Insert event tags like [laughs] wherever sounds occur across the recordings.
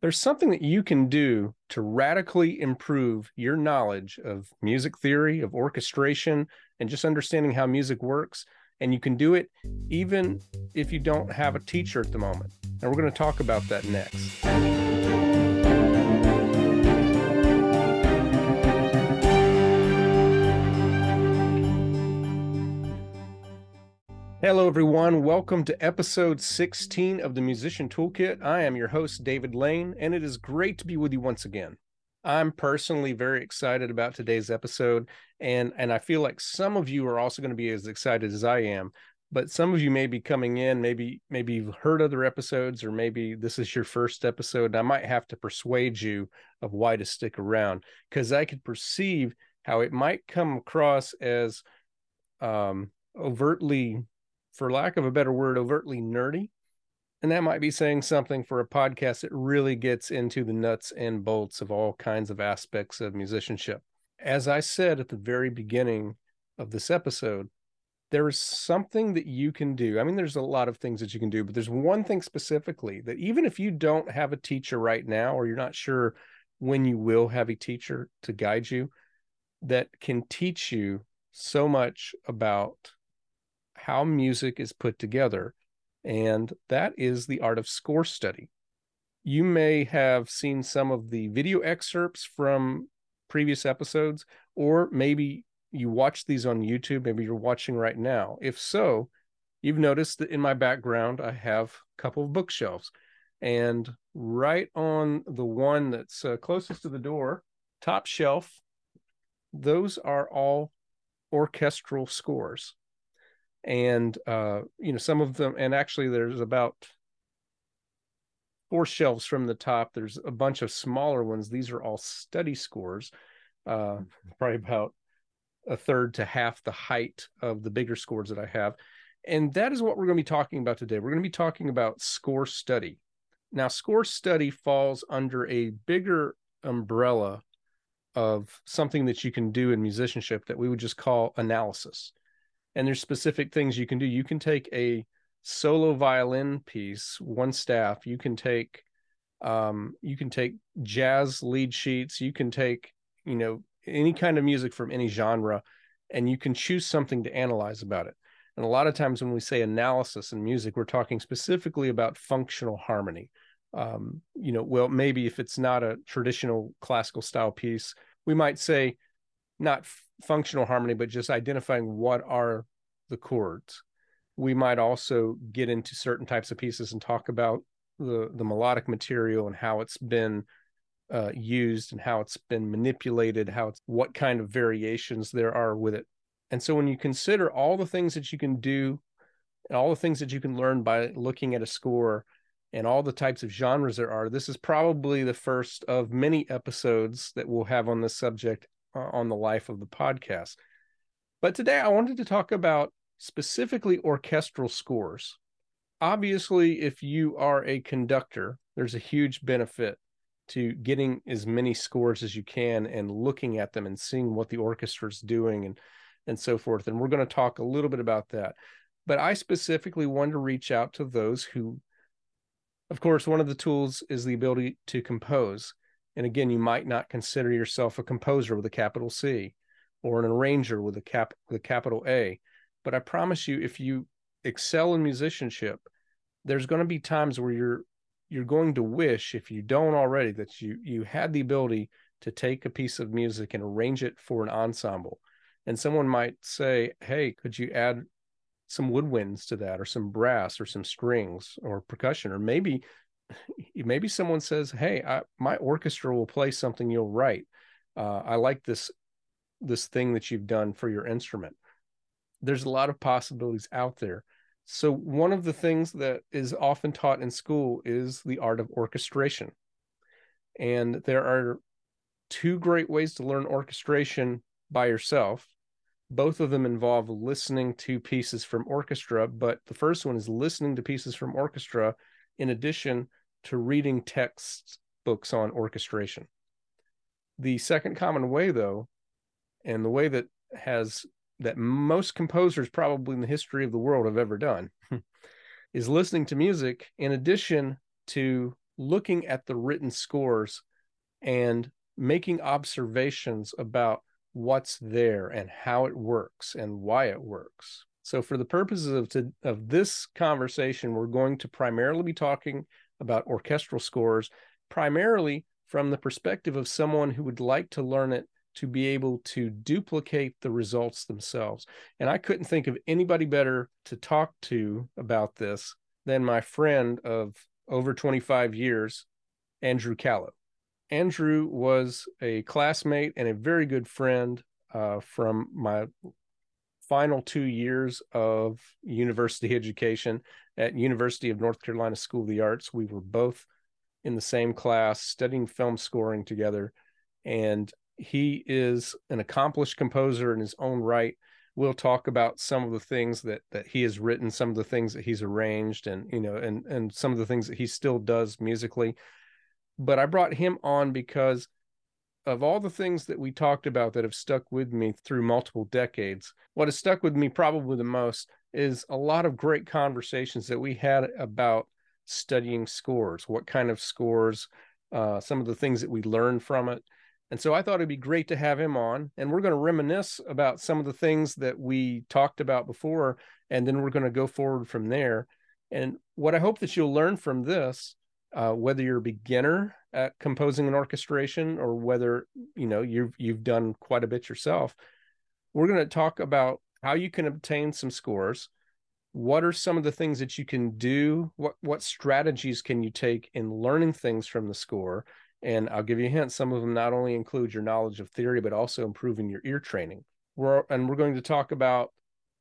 There's something that you can do to radically improve your knowledge of music theory, of orchestration, and just understanding how music works. And you can do it even if you don't have a teacher at the moment. And we're going to talk about that next. Hello, everyone. Welcome to episode 16 of the Musician Toolkit. I am your host, David Lane, and it is great to be with you once again. I'm personally very excited about today's episode, and, and I feel like some of you are also going to be as excited as I am. But some of you may be coming in, maybe maybe you've heard other episodes, or maybe this is your first episode. And I might have to persuade you of why to stick around because I could perceive how it might come across as um, overtly for lack of a better word, overtly nerdy. And that might be saying something for a podcast that really gets into the nuts and bolts of all kinds of aspects of musicianship. As I said at the very beginning of this episode, there is something that you can do. I mean, there's a lot of things that you can do, but there's one thing specifically that even if you don't have a teacher right now, or you're not sure when you will have a teacher to guide you, that can teach you so much about how music is put together. And that is the art of score study. You may have seen some of the video excerpts from previous episodes, or maybe you watch these on YouTube. Maybe you're watching right now. If so, you've noticed that in my background, I have a couple of bookshelves. And right on the one that's uh, closest to the door, top shelf, those are all orchestral scores and uh, you know some of them and actually there's about four shelves from the top. There's a bunch of smaller ones. These are all study scores uh, probably about a third to half the height of the bigger scores that i have. And that is what we're going to be talking about today. We're going to be talking about score study. Now score study falls under a bigger umbrella of something that you can do in musicianship that we would just call analysis and there's specific things you can do. You can take a solo violin piece one staff. You can take um, you can take jazz lead sheets. You can take you know any kind of music from any genre and you can choose something to analyze about it. And a lot of times when we say analysis in music we're talking specifically about functional harmony. Um, you know well maybe if it's not a traditional classical style piece we might say not functional harmony, but just identifying what are the chords. We might also get into certain types of pieces and talk about the the melodic material and how it's been uh, used and how it's been manipulated, how it's what kind of variations there are with it. And so when you consider all the things that you can do and all the things that you can learn by looking at a score and all the types of genres there are, this is probably the first of many episodes that we'll have on this subject Uh, on the life of the podcast. But today I wanted to talk about specifically orchestral scores. Obviously, if you are a conductor, there's a huge benefit to getting as many scores as you can and looking at them and seeing what the orchestra is doing and and so forth. And we're going to talk a little bit about that. But I specifically want to reach out to those who, of course, one of the tools is the ability to compose. And again, you might not consider yourself a composer with a capital C or an arranger with a cap with a capital A. But I promise you, if you excel in musicianship, there's going to be times where you're you're going to wish, if you don't already, that you you had the ability to take a piece of music and arrange it for an ensemble. And someone might say, Hey, could you add some woodwinds to that or some brass or some strings or percussion or maybe maybe someone says, "Hey, I, my orchestra will play something you'll write. Uh, I like this this thing that you've done for your instrument." There's a lot of possibilities out there. So one of the things that is often taught in school is the art of orchestration, and there are two great ways to learn orchestration by yourself. Both of them involve listening to pieces from orchestra, but the first one is listening to pieces from orchestra in addition to reading text books on orchestration. The second common way, though, and the way that has that most composers probably in the history of the world have ever done [laughs] is listening to music in addition to looking at the written scores and making observations about what's there and how it works and why it works. So, for the purposes of, to, of this conversation, we're going to primarily be talking about orchestral scores, primarily from the perspective of someone who would like to learn it to be able to duplicate the results themselves. And I couldn't think of anybody better to talk to about this than my friend of over 25 years, Andrew Callo. Andrew was a classmate and a very good friend uh, from my final two years of university education at University of North Carolina School of the Arts. We were both in the same class studying film scoring together. And he is an accomplished composer in his own right. We'll talk about some of the things that that he has written, some of the things that he's arranged, and you know, and and some of the things that he still does musically. But I brought him on because of all the things that we talked about that have stuck with me through multiple decades, what has stuck with me probably the most is a lot of great conversations that we had about studying scores, what kind of scores, uh, some of the things that we learned from it. And so I thought it'd be great to have him on. And we're going to reminisce about some of the things that we talked about before. And then we're going to go forward from there. And what I hope that you'll learn from this, uh, whether you're a beginner at composing an orchestration or whether you know you've you've done quite a bit yourself, we're going to talk about how you can obtain some scores. What are some of the things that you can do? What what strategies can you take in learning things from the score? And i'll give you a hint some of them not only include your knowledge of theory but also improving your ear training. We're and we're going to talk about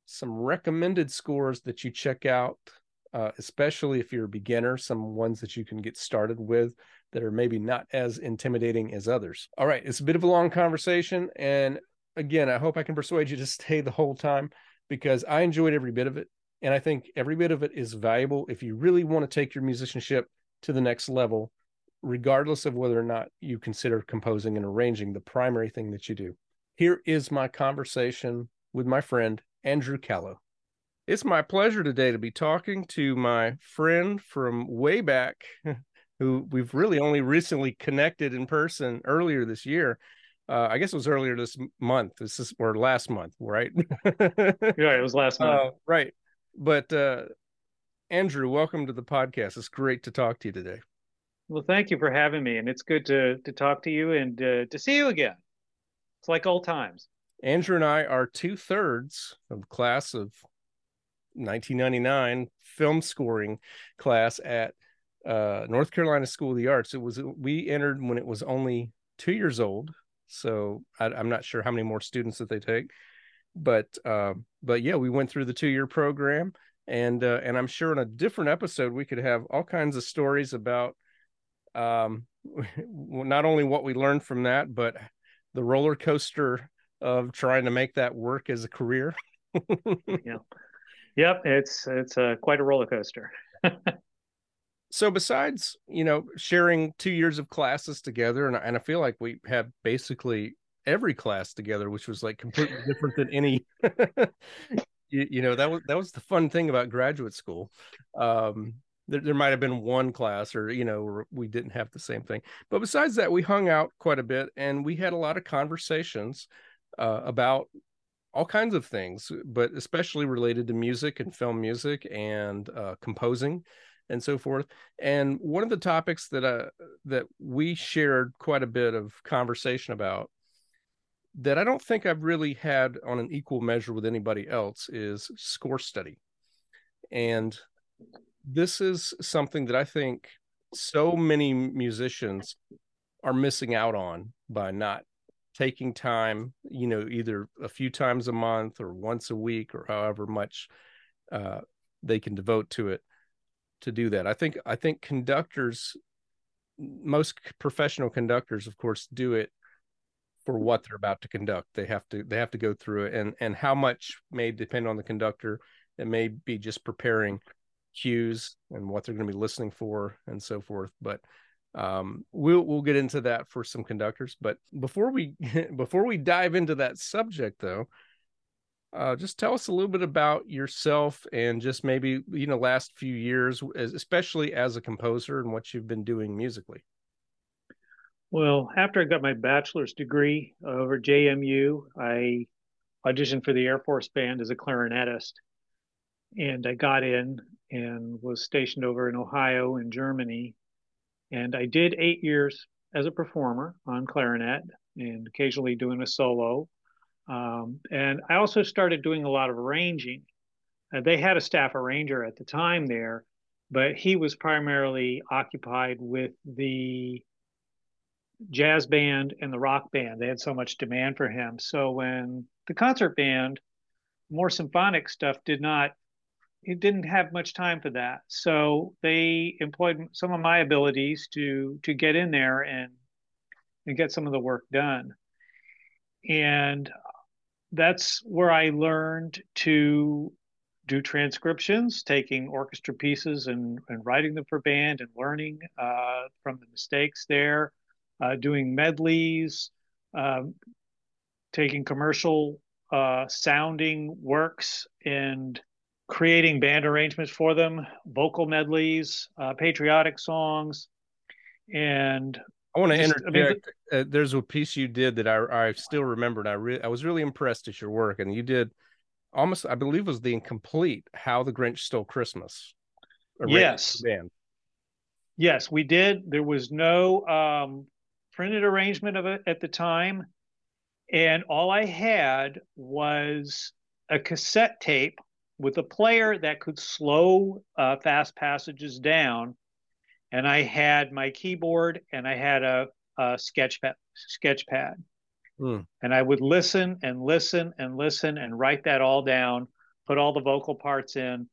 some recommended scores that you check out uh, especially if you're a beginner some ones that you can get started with that are maybe not as intimidating as others all right it's a bit of a long conversation and again i hope i can persuade you to [laughs] stay the whole time because i enjoyed every bit of it and I think every bit of it is valuable if you really want to take your musicianship to the next level, regardless of whether or not you consider composing and arranging the primary thing that you do. Here is my conversation with my friend, Andrew Callo. It's my pleasure today to be talking to my friend from way back, [laughs] who we've really only recently connected in person earlier this year. Uh, I guess it was earlier this month. This is or last month, right? [laughs] yeah, it was last month. Uh, right. But uh, Andrew, welcome to the podcast. It's great to talk to you today. Well, thank you for having me, and it's good to to talk to you and uh, to see you again. It's like old times. Andrew and I are two thirds of class of 1999 film scoring class at uh, North Carolina School of the Arts. It was we entered when it was only two years old, so I, am not sure how many more students that they take but uh, but yeah, we went through the two year program, and uh, and I'm sure in a different episode we could have all kinds of stories about um, [laughs] not only what we learned from that, but the roller coaster of trying to make that work as a career. [laughs] yeah, yep, it's it's uh, quite a roller coaster. [laughs] so besides you know sharing two years of classes together and, and i feel like we have basically every class together, which was like completely different than any. [laughs] you, you, know that was that was the fun thing about graduate school. Um, there, there might have been one class, or you know, we didn't have the same thing. But besides that, we hung out quite a bit, and we had a lot of conversations uh, about all kinds of things, but especially related to music and film music and uh, composing and so forth. And one of the topics that uh, that we shared quite a bit of conversation about that I don't think I've really had on an equal measure with anybody else is score study. And this is something that I think so many musicians are missing out on by not taking time, you know, either a few times a month or once a week or however much uh, they can devote to it to do that. I think I think conductors most professional conductors of course do it for what they're about to conduct. They have to they have to go through it, and and how much may depend on the conductor. It may be just preparing cues and what they're going to be listening for, and so forth. But um, we'll we'll get into that for some conductors. But before we [laughs] before we dive into that subject, though, uh, just tell us a little bit about yourself and just maybe you know last few years, especially as a composer and what you've been doing musically. Well, after I got my bachelor's degree over JMU, I auditioned for the Air Force Band as a clarinetist, and I got in and was stationed over in Ohio and Germany, and I did eight years as a performer on clarinet and occasionally doing a solo um, and I also started doing a lot of arranging. Uh, they had a staff arranger at the time there, but he was primarily occupied with the jazz band and the rock band. They had so much demand for him. So when the concert band, more symphonic stuff, did not, he didn't have much time for that. So they employed some of my abilities to to get in there and and get some of the work done. And that's where I learned to do transcriptions, taking orchestra pieces and, and writing them for band and learning uh, from the mistakes there, uh, doing medleys, um, taking commercial uh, sounding works and creating band arrangements for them, vocal medleys, uh, patriotic songs, and I want to interject. I mean, uh, there's a piece you did that I I still remember, and I re- I was really impressed at your work. And you did almost, I believe, was the incomplete "How the Grinch Stole Christmas." Yes. Band. Yes, we did. There was no um, printed arrangement of it at the time, and all I had was a cassette tape with a player that could slow uh, fast passages down and I had my keyboard and I had a, a sketch pad, sketch pad. Mm. And I would listen and listen and listen and write that all down, put all the vocal parts in.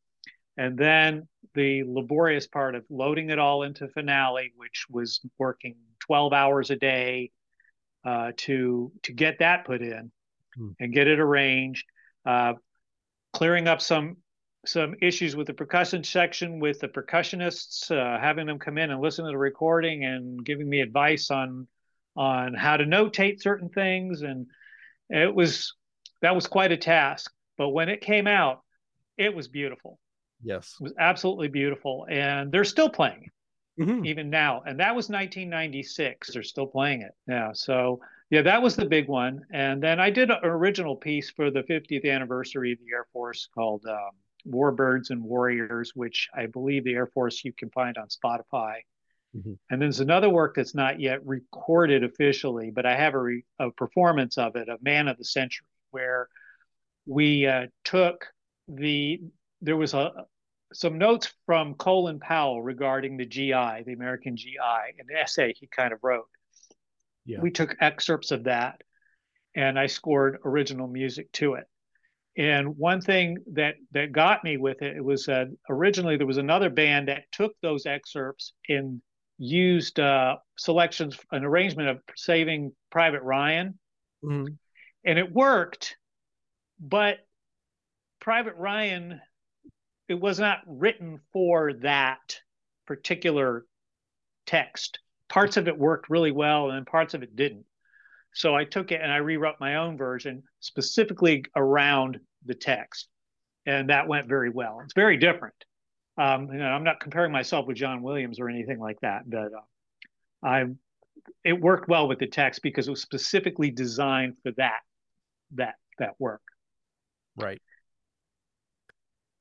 And then the laborious part of loading it all into Finale, which was working 12 hours a day uh, to to get that put in mm. and get it arranged, uh, clearing up some some issues with the percussion section with the percussionists, uh, having them come in and listen to the recording and giving me advice on on how to notate certain things, and it was that was quite a task. But when it came out, it was beautiful. Yes, it was absolutely beautiful, and they're still playing it mm-hmm. even now. And that was 1996. They're still playing it now. So yeah, that was the big one. And then I did an original piece for the 50th anniversary of the Air Force called. Um, Warbirds and Warriors, which I believe the Air Force you can find on Spotify. Mm-hmm. And there's another work that's not yet recorded officially, but I have a, re- a performance of it, a Man of the Century, where we uh, took the there was a some notes from Colin Powell regarding the GI, the American GI, an essay he kind of wrote. Yeah. We took excerpts of that, and I scored original music to it. And one thing that that got me with it, it was uh, originally there was another band that took those excerpts and used uh, selections, an arrangement of Saving Private Ryan, mm-hmm. and it worked. But Private Ryan, it was not written for that particular text. Parts of it worked really well, and parts of it didn't. So I took it and I rewrote my own version specifically around the text. And that went very well. It's very different. Um, you know, I'm not comparing myself with John Williams or anything like that, but uh, I it worked well with the text because it was specifically designed for that that that work. Right.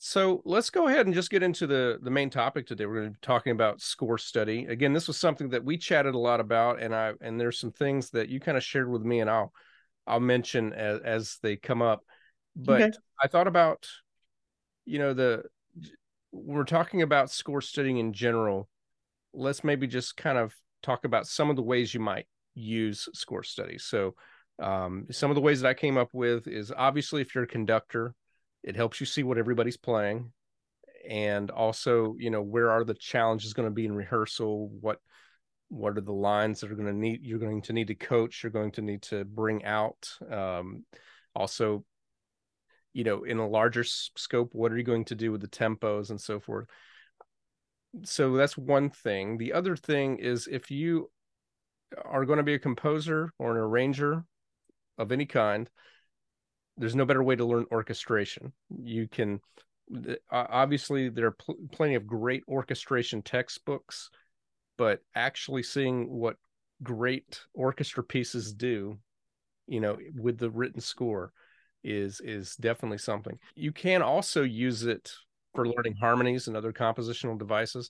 So let's go ahead and just get into the the main topic today. We're going to be talking about score study. Again, this was something that we chatted a lot about, and I and there's some things that you kind of shared with me, and I'll I'll mention as, as they come up. But okay. I thought about, you know, the we're talking about score studying in general. Let's maybe just kind of talk about some of the ways you might use score study. So, um, some of the ways that I came up with is obviously if you're a conductor, it helps you see what everybody's playing. And also you know where are the challenges going to be in rehearsal? What what are the lines that are going to need you're going to need to coach you're going to need to bring out? Um, also you know in a larger scope what are you going to do with the tempos and so forth? So that's one thing. The other thing is if you are going to be a composer or an arranger of any kind there's no better way to learn orchestration. You can obviously there are pl- plenty of great orchestration textbooks, but actually seeing what great orchestra pieces do, you know, with the written score is is definitely something. You can also use it for learning harmonies and other compositional devices.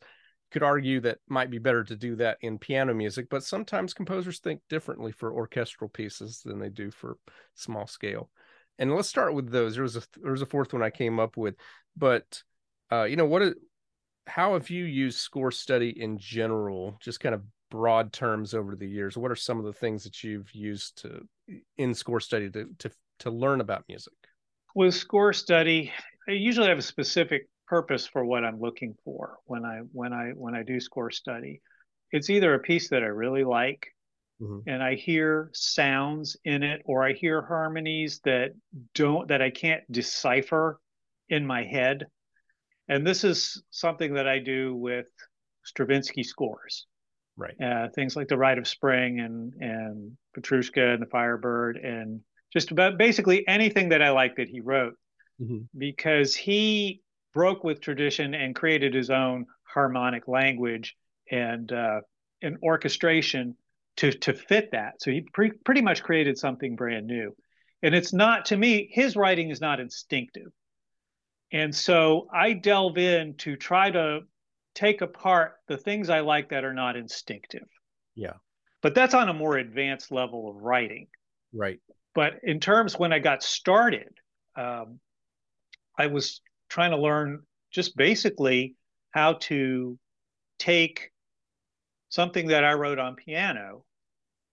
Could argue that might be better to do that in piano music, but sometimes composers think differently for orchestral pieces than they do for small scale. And let's start with those. There was a there was a fourth one I came up with, but uh, you know what? Is, how have you used score study in general? Just kind of broad terms over the years. What are some of the things that you've used to in score study to to to learn about music? With score study, I usually have a specific purpose for what I'm looking for when I when I when I do score study. It's either a piece that I really like mm-hmm. and I hear sounds in it or I hear harmonies that don't that I can't decipher in my head. And this is something that I do with Stravinsky scores. Right. Uh, things like the Rite of Spring and and Petrushka and the Firebird and just about basically anything that I like that he wrote mm-hmm. because he broke with tradition and created his own harmonic language and uh, an orchestration to to fit that. So he pre- pretty much created something brand new. And it's not to me his writing is not instinctive. And so I delve in to try to take apart the things I like that are not instinctive. Yeah. But that's on a more advanced level of writing. Right. But in terms when I got started, um, I was trying to learn just basically how to take something that I wrote on piano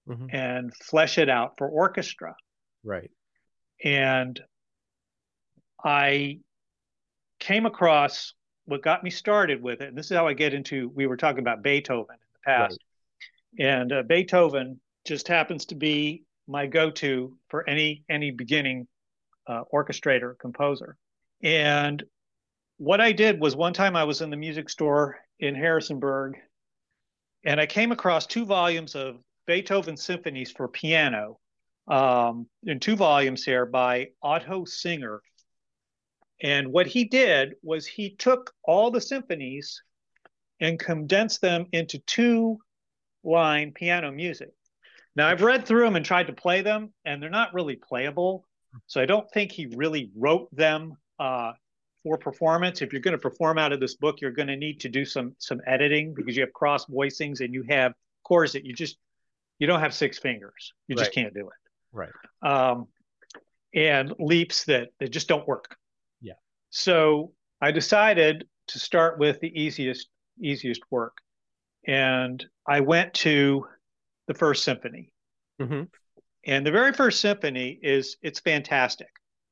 mm-hmm. and flesh it out for orchestra. Right. And I came across what got me started with it. And this is how I get into, we were talking about Beethoven in the past. Right. And uh, Beethoven just happens to be my go-to for any any beginning uh, orchestrator composer. And what I did was one time I was in the music store in Harrisonburg, and I came across two volumes of Beethoven symphonies for piano, um, in two volumes here by Otto Singer, and what he did was he took all the symphonies and condensed them into two line piano music. Now, I've read through them and tried to play them, and they're not really playable. So I don't think he really wrote them uh, for performance. If you're going to perform out of this book, you're going to need to do some some editing because you have cross voicings and you have chords that you just you don't have six fingers. You right. just can't do it. Right. Um, and leaps that that just don't work. Yeah. So I decided to start with the easiest easiest work, and I went to the first symphony. Mm-hmm. And the very first symphony is it's fantastic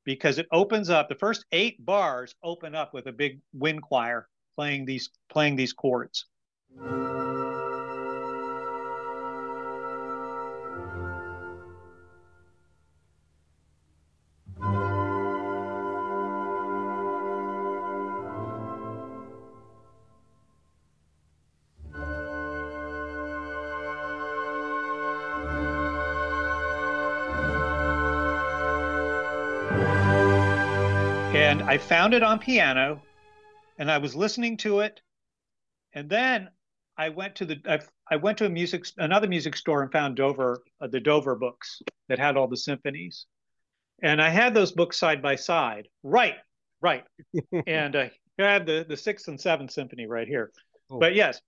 because it opens up the first eight bars open up with a big wind choir playing these playing these chords. I found it on piano and I was listening to it. And then I went to the I, I went to a music another music store and found Dover uh, the Dover books that had all the symphonies, and I had those books side by side. Right, right, [laughs] and uh, I had the the sixth and seventh symphony right here. Oh. But yes,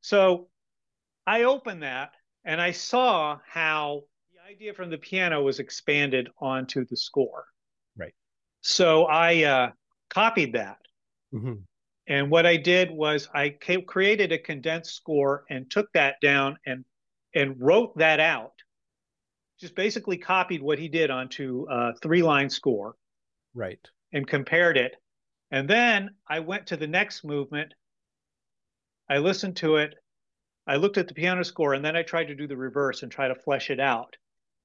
so I opened that and I saw how the idea from the piano was expanded onto the score. So I uh, copied that. Mm-hmm. And what I did was I created a condensed score and took that down and and wrote that out. Just basically copied what he did onto a three line score. Right. And compared it. And then I went to the next movement. I listened to it. I looked at the piano score and then I tried to do the reverse and try to flesh it out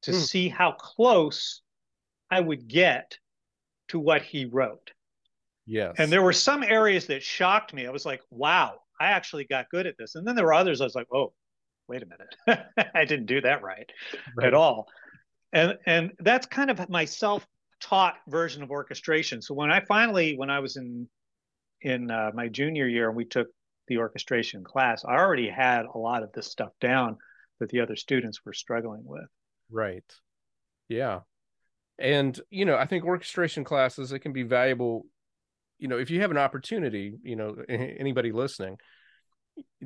to mm. see how close I would get to what he wrote. Yes. And there were some areas that shocked me. I was like, wow, I actually got good at this. And then there were others I was like, oh, wait a minute. [laughs] I didn't do that right, right, at all. And and that's kind of my self self-taught version of orchestration. So when I finally, when I was in in uh, my junior year and we took the orchestration class, I already had a lot of this stuff down that the other students were struggling with. Right. Yeah. And you know, I think orchestration classes it can be valuable. You know, if you have an opportunity, you know, anybody listening,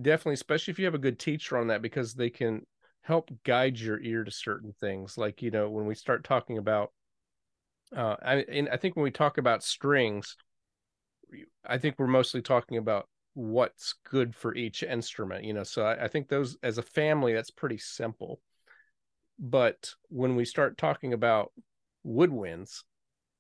definitely, especially if you have a good teacher on that, because they can help guide your ear to certain things. Like you know, when we start talking about, uh, I and I think when we talk about strings, I think we're mostly talking about what's good for each instrument. You know, so I, I think those as a family, that's pretty simple. But when we start talking about woodwinds,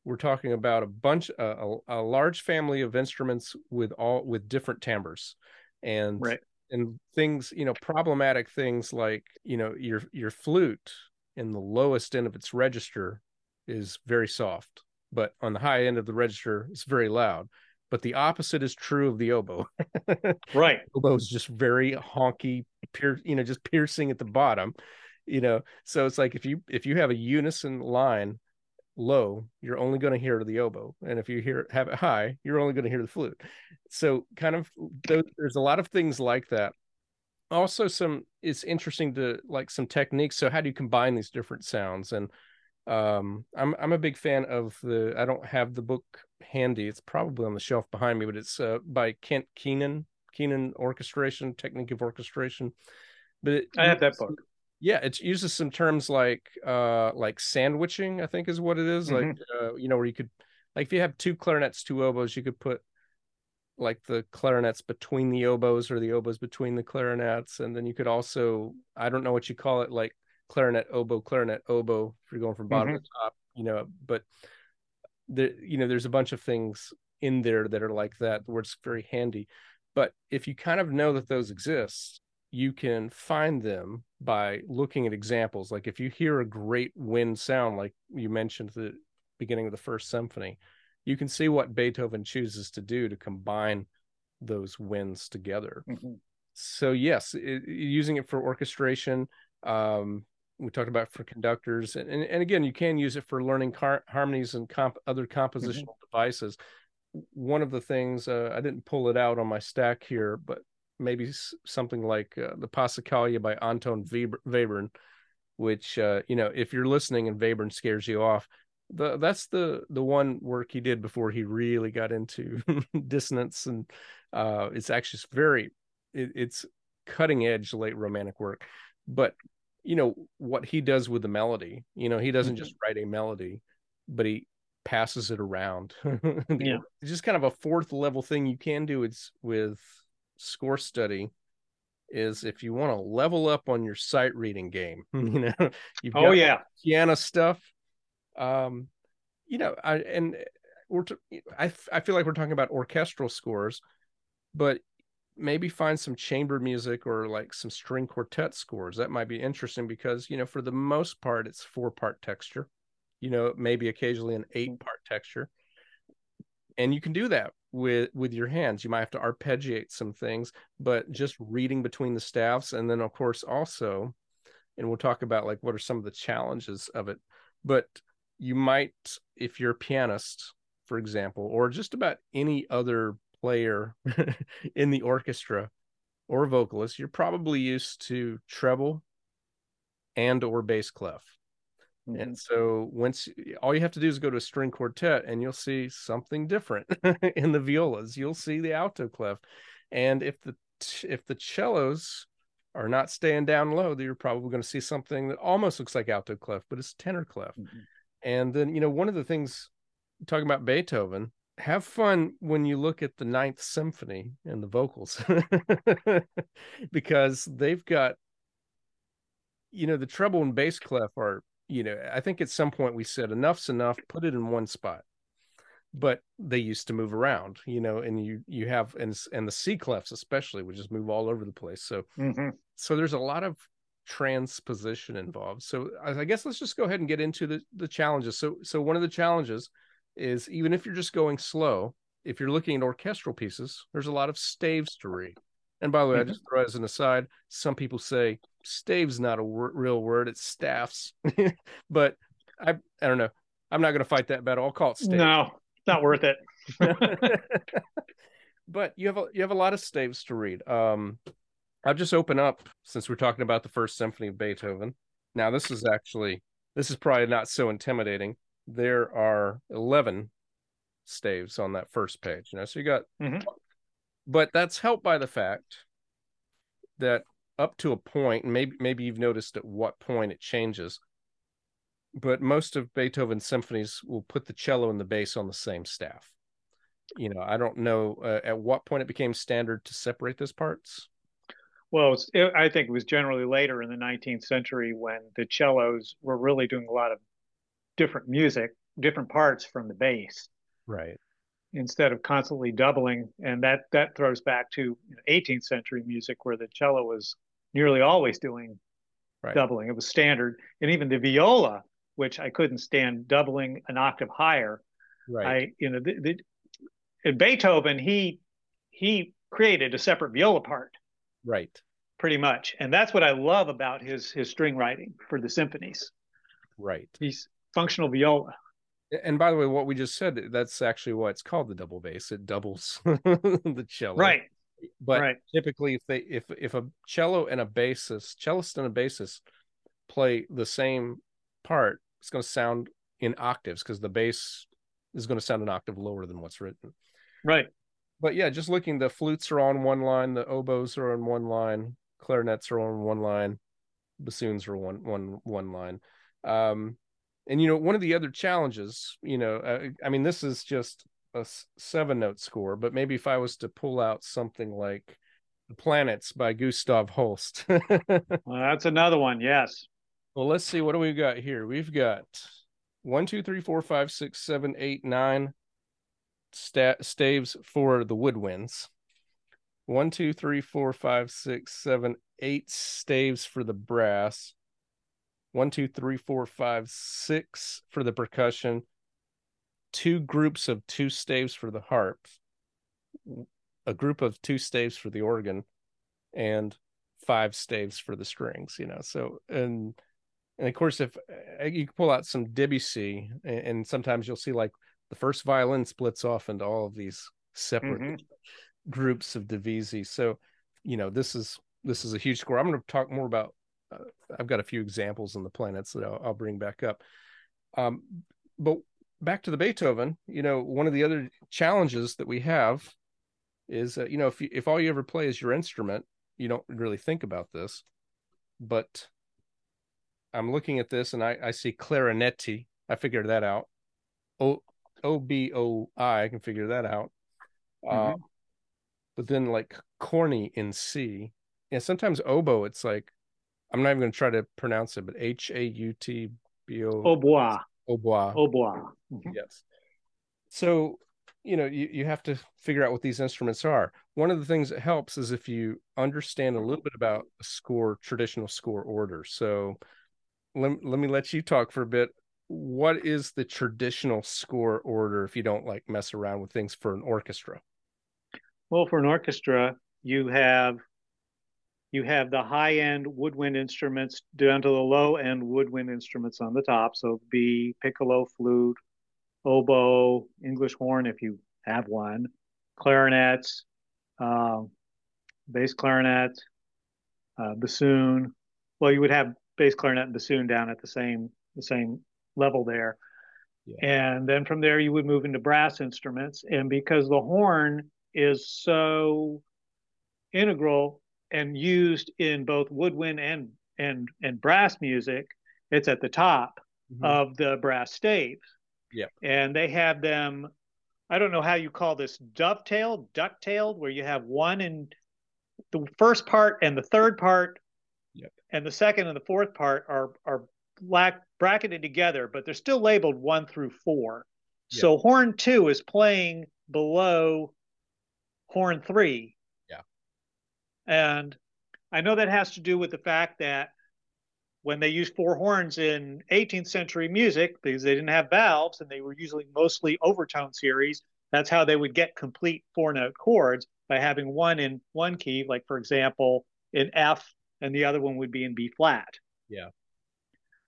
we're talking about a bunch, a, a, large family of instruments with all with different timbres, and right. and things, you know, problematic things like you know your your flute in the lowest end of its register is very soft, but on the high end of the register, it's very loud. But the opposite is true of the oboe. [laughs] right. Oboe is just very honky, pier, you know, just piercing at the bottom you know so it's like if you if you have a unison line low you're only going to hear the oboe and if you hear have it high you're only going to hear the flute. So kind of there's a lot of things like that. Also some it's interesting to like some techniques. So how do you combine these different sounds? And um i'm i'm a big fan of the i don't have the book handy. It's probably on the shelf behind me but it's uh, by kent Kennan Kennan orchestration technique of orchestration. But it, i have that book yeah it uses some terms like uh like sandwiching i think is what it is. Mm-hmm. like uh, you know where you could like if you have two clarinets two oboes you could put like the clarinets between the oboes or the oboes between the clarinets and then you could also i don't know what you call it like clarinet oboe clarinet oboe if you're going from bottom mm-hmm. to top you know but the you know there's a bunch of things in there that are like that where it's very handy but if you kind of know that those exist you can find them by looking at examples. Like if you hear a great wind sound, like you mentioned at the beginning of the first symphony, you can see what Beethoven chooses to do to combine those winds together. Mm-hmm. So yes, it, using it for orchestration. Um, we talked about for conductors, and, and, and, again, you can use it for learning car- harmonies and comp- other compositional mm-hmm. devices. One of the things uh, I didn't pull it out on my stack here, but maybe something like uh, the Passacaglia by Anton Webern, which uh, you know, if you're listening and Webern scares you off, the that's the the one work he did before he really got into [laughs] dissonance, and uh, it's actually very it, it's cutting edge late romantic work, but you know what he does with the melody, you know, he doesn't mm-hmm. just write a melody, but he passes it around. [laughs] yeah, it's just kind of a fourth level thing you can do. It's with score study is if you want to level up on your sight reading game, [laughs] you know, you've oh yeah, piano stuff. Um, you know, I and we're t- I I feel like we're talking about orchestral scores, but maybe find some chamber music or like some string quartet scores. That might be interesting because you know, for the most part, it's four part texture. You know, maybe occasionally an eight part texture, and you can do that with with your hands. You might have to arpeggiate some things but just reading between the staffs and then of course also and we'll talk about like what are some of the challenges of it but you might if you're a pianist for example or just about any other player [laughs] in the orchestra or vocalist you're probably used to treble and or bass clef Mm-hmm. And so once all you have to do is go to a string quartet and you'll see something different [laughs] in the violas. You'll see the alto clef. And if the if the cellos are not staying down low, you're probably going to see something that almost looks like alto clef, but it's tenor clef. Mm-hmm. And then, you know, one of the things talking about Beethoven, have fun when you look at the ninth symphony and the vocals [laughs] because they've got you know the treble and bass clef are you know, I think at some point we said enough's enough, put it in one spot. But they used to move around, you know, and you you have and and the C clefs especially would just move all over the place. So mm-hmm. so there's a lot of transposition involved. So I guess let's just go ahead and get into the the challenges. So so one of the challenges is even if you're just going slow, if you're looking at orchestral pieces, there's a lot of staves to read. And by the way, mm-hmm. I just throw as an aside, some people say stave's not a wor- real word; it's staffs. [laughs] but I I don't know. I'm not going to fight that battle. I'll call it stave. No, it's not worth it. [laughs] but you have a, you have a lot of staves to read. Um, I'll just open up since we're talking about the first symphony of Beethoven. Now, this is actually this is probably not so intimidating. There are 11 staves on that first page. You know, so you got, mm-hmm. but that's helped by the fact that up to a point, maybe maybe you've noticed at what point it changes. But most of Beethoven's symphonies will put the cello and the bass on the same staff. You know, I don't know uh, at what point it became standard to separate those parts. Well, it, I think it was generally later in the 19th century when the cellos were really doing a lot of different music, different parts from the bass. Right. Instead of constantly doubling, and that that throws back to 18th century music where the cello was nearly always doing right. doubling. It was standard, and even the viola, which I couldn't stand doubling an octave higher. Right. I you know the, the, in Beethoven he he created a separate viola part. Right. Pretty much, and that's what I love about his his string writing for the symphonies. Right. He's functional viola. And by the way, what we just said, that's actually why it's called the double bass. It doubles [laughs] the cello. Right. But right. typically if they if if a cello and a bassist, cellist and a bassist play the same part, it's going to sound in octaves because the bass is going to sound an octave lower than what's written. Right. But yeah, just looking, the flutes are on one line, the oboes are on one line, clarinets are on one line, bassoons are one one one line. Um, and you know, one of the other challenges, you know, uh, I mean, this is just a seven note score, but maybe if I was to pull out something like The Planets by Gustav Holst. [laughs] well, that's another one, yes. Well, let's see. What do we got here? We've got one, two, three, four, five, six, seven, eight, nine sta- staves for the woodwinds. One, two, three, four, five, six, seven, eight staves for the brass one, two, three, four, five, six for the percussion, two groups of two staves for the harp, a group of two staves for the organ, and five staves for the strings. You know, so and and of course, if uh, you pull out some Debussy, and, and sometimes you'll see like the first violin splits off into all of these separate mm-hmm. groups of divisi. So, you know, this is this is a huge score. I'm going to talk more about uh, I've got a few examples in the planets that I'll, I'll bring back up. Um, but back to the Beethoven, you know, one of the other challenges that we have is, uh, you know, if you, if all you ever play is your instrument, you don't really think about this. But I'm looking at this and I, I see clarinetti. I figured that out. O O B O I. I can figure that out. Mm-hmm. Uh, but then like corni in C. And sometimes oboe, it's like I'm not even going to try to pronounce it, but H A U T B O. Hautbois. Hautbois. Hautbois. Mm-hmm. Yes. So, you know, you, you have to figure out what these instruments are. One of the things that helps is if you understand a little bit about a score, traditional score order. So, let, let me let you talk for a bit. What is the traditional score order if you don't like mess around with things for an orchestra? Well, for an orchestra, you have you have the high end woodwind instruments down to the low end woodwind instruments on the top. So B, piccolo, flute, oboe, English horn if you have one, clarinets, uh, bass clarinet, uh, bassoon. Well, you would have bass clarinet and bassoon down at the same the same level there. Yeah. And then from there, you would move into brass instruments. And because the horn is so integral and used in both woodwind and and and brass music, it's at the top mm-hmm. of the brass staves. Yeah. And they have them, I don't know how you call this, dovetailed, ducktailed, where you have one in the first part and the third part, yep. and the second and the fourth part are are black bracketed together, but they're still labeled one through four. Yep. So horn two is playing below horn three and I know that has to do with the fact that when they used four horns in 18th century music, because they didn't have valves and they were usually mostly overtone series, that's how they would get complete four note chords by having one in one key, like for example, in F, and the other one would be in B flat. Yeah.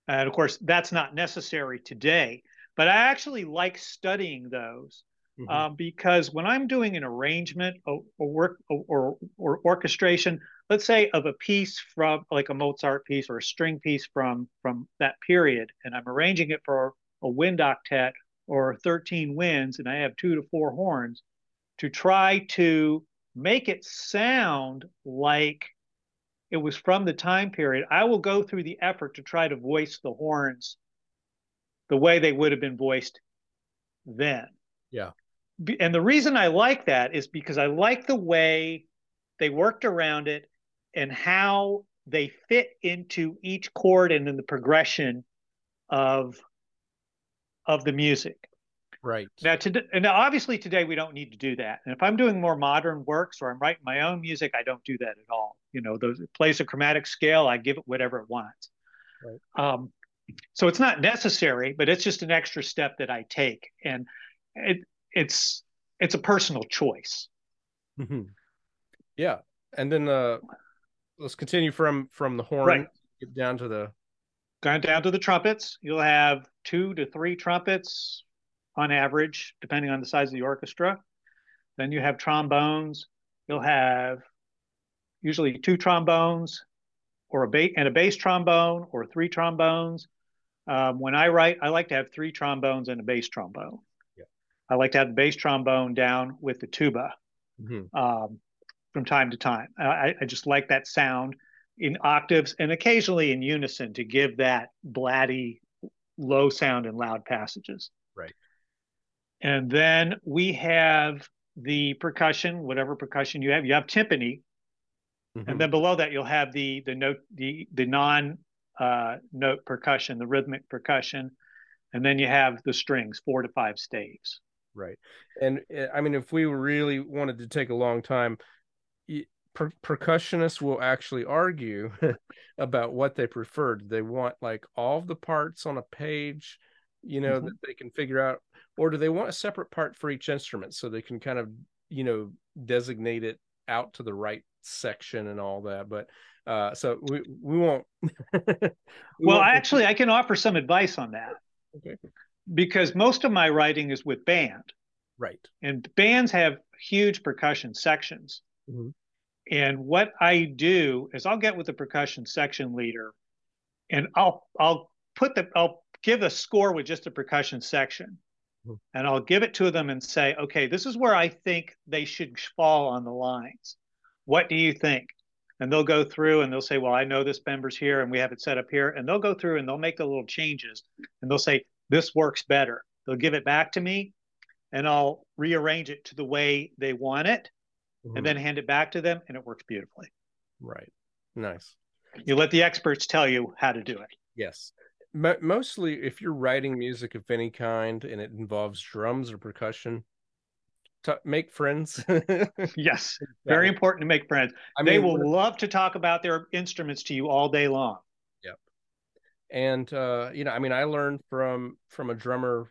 And of course, that's not necessary today. but I actually like studying those mm-hmm. um, because when I'm doing an arrangement or, or work or, or, or orchestration, let's say of a piece from like a Mozart piece or a string piece from from that period, and I'm arranging it for a wind octet or 13 winds, and I have two to four horns, to try to make it sound like it was from the time period, I will go through the effort to try to voice the horns the way they would have been voiced then. Yeah. And the reason I like that is because I like the way they worked around it and how they fit into each chord and in the progression of of the music. Right. Now, to, and now, obviously, today we don't need to do that. And if I'm doing more modern works or I'm writing my own music, I don't do that at all. You know, those plays a chromatic scale, I give it whatever it wants. Right. Um, so it's not necessary, but it's just an extra step that I take, and it it's it's a personal choice. Mm-hmm. Yeah, and then uh, let's continue from from the horn right. down to the going down to the trumpets. You'll have two to three trumpets, on average, depending on the size of the orchestra. Then you have trombones. You'll have usually two trombones or a bass and a bass trombone or three trombones. Um, when I write, I like to have three trombones and a bass trombone. I like to have the bass trombone down with the tuba mm-hmm. um, from time to time. I, I, just like that sound in octaves and occasionally in unison to give that blatty low sound in loud passages. Right. And then we have the percussion, whatever percussion you have. You have timpani, mm-hmm. and then below that you'll have the the note the the non uh, note percussion, the rhythmic percussion, and then you have the strings, four to five staves. Right, and uh, I mean, if we really wanted to take a long time, per- percussionists will actually argue [laughs] about what they preferred. They want like all the parts on a page, you know, mm-hmm. that they can figure out or do they want a separate part for each instrument so they can kind of you know designate it out to the right section and all that but uh so we we won't [laughs] we well won't actually i can offer some advice on that okay because most of my writing is with band right and bands have huge percussion sections mm-hmm. and what i do is i'll get with the percussion section leader and i'll i'll put the i'll give a score with just a percussion section and I'll give it to them and say, okay, this is where I think they should fall on the lines. What do you think? And they'll go through and they'll say, well, I know this member's here and we have it set up here. And they'll go through and they'll make the little changes and they'll say, this works better. They'll give it back to me and I'll rearrange it to the way they want it mm-hmm. and then hand it back to them and it works beautifully. Right. Nice. You let the experts tell you how to do it. Yes mostly if you're writing music of any kind and it involves drums or percussion t- make friends [laughs] yes very important to make friends I mean, they will love to talk about their instruments to you all day long and uh you know i mean i learned from from a drummer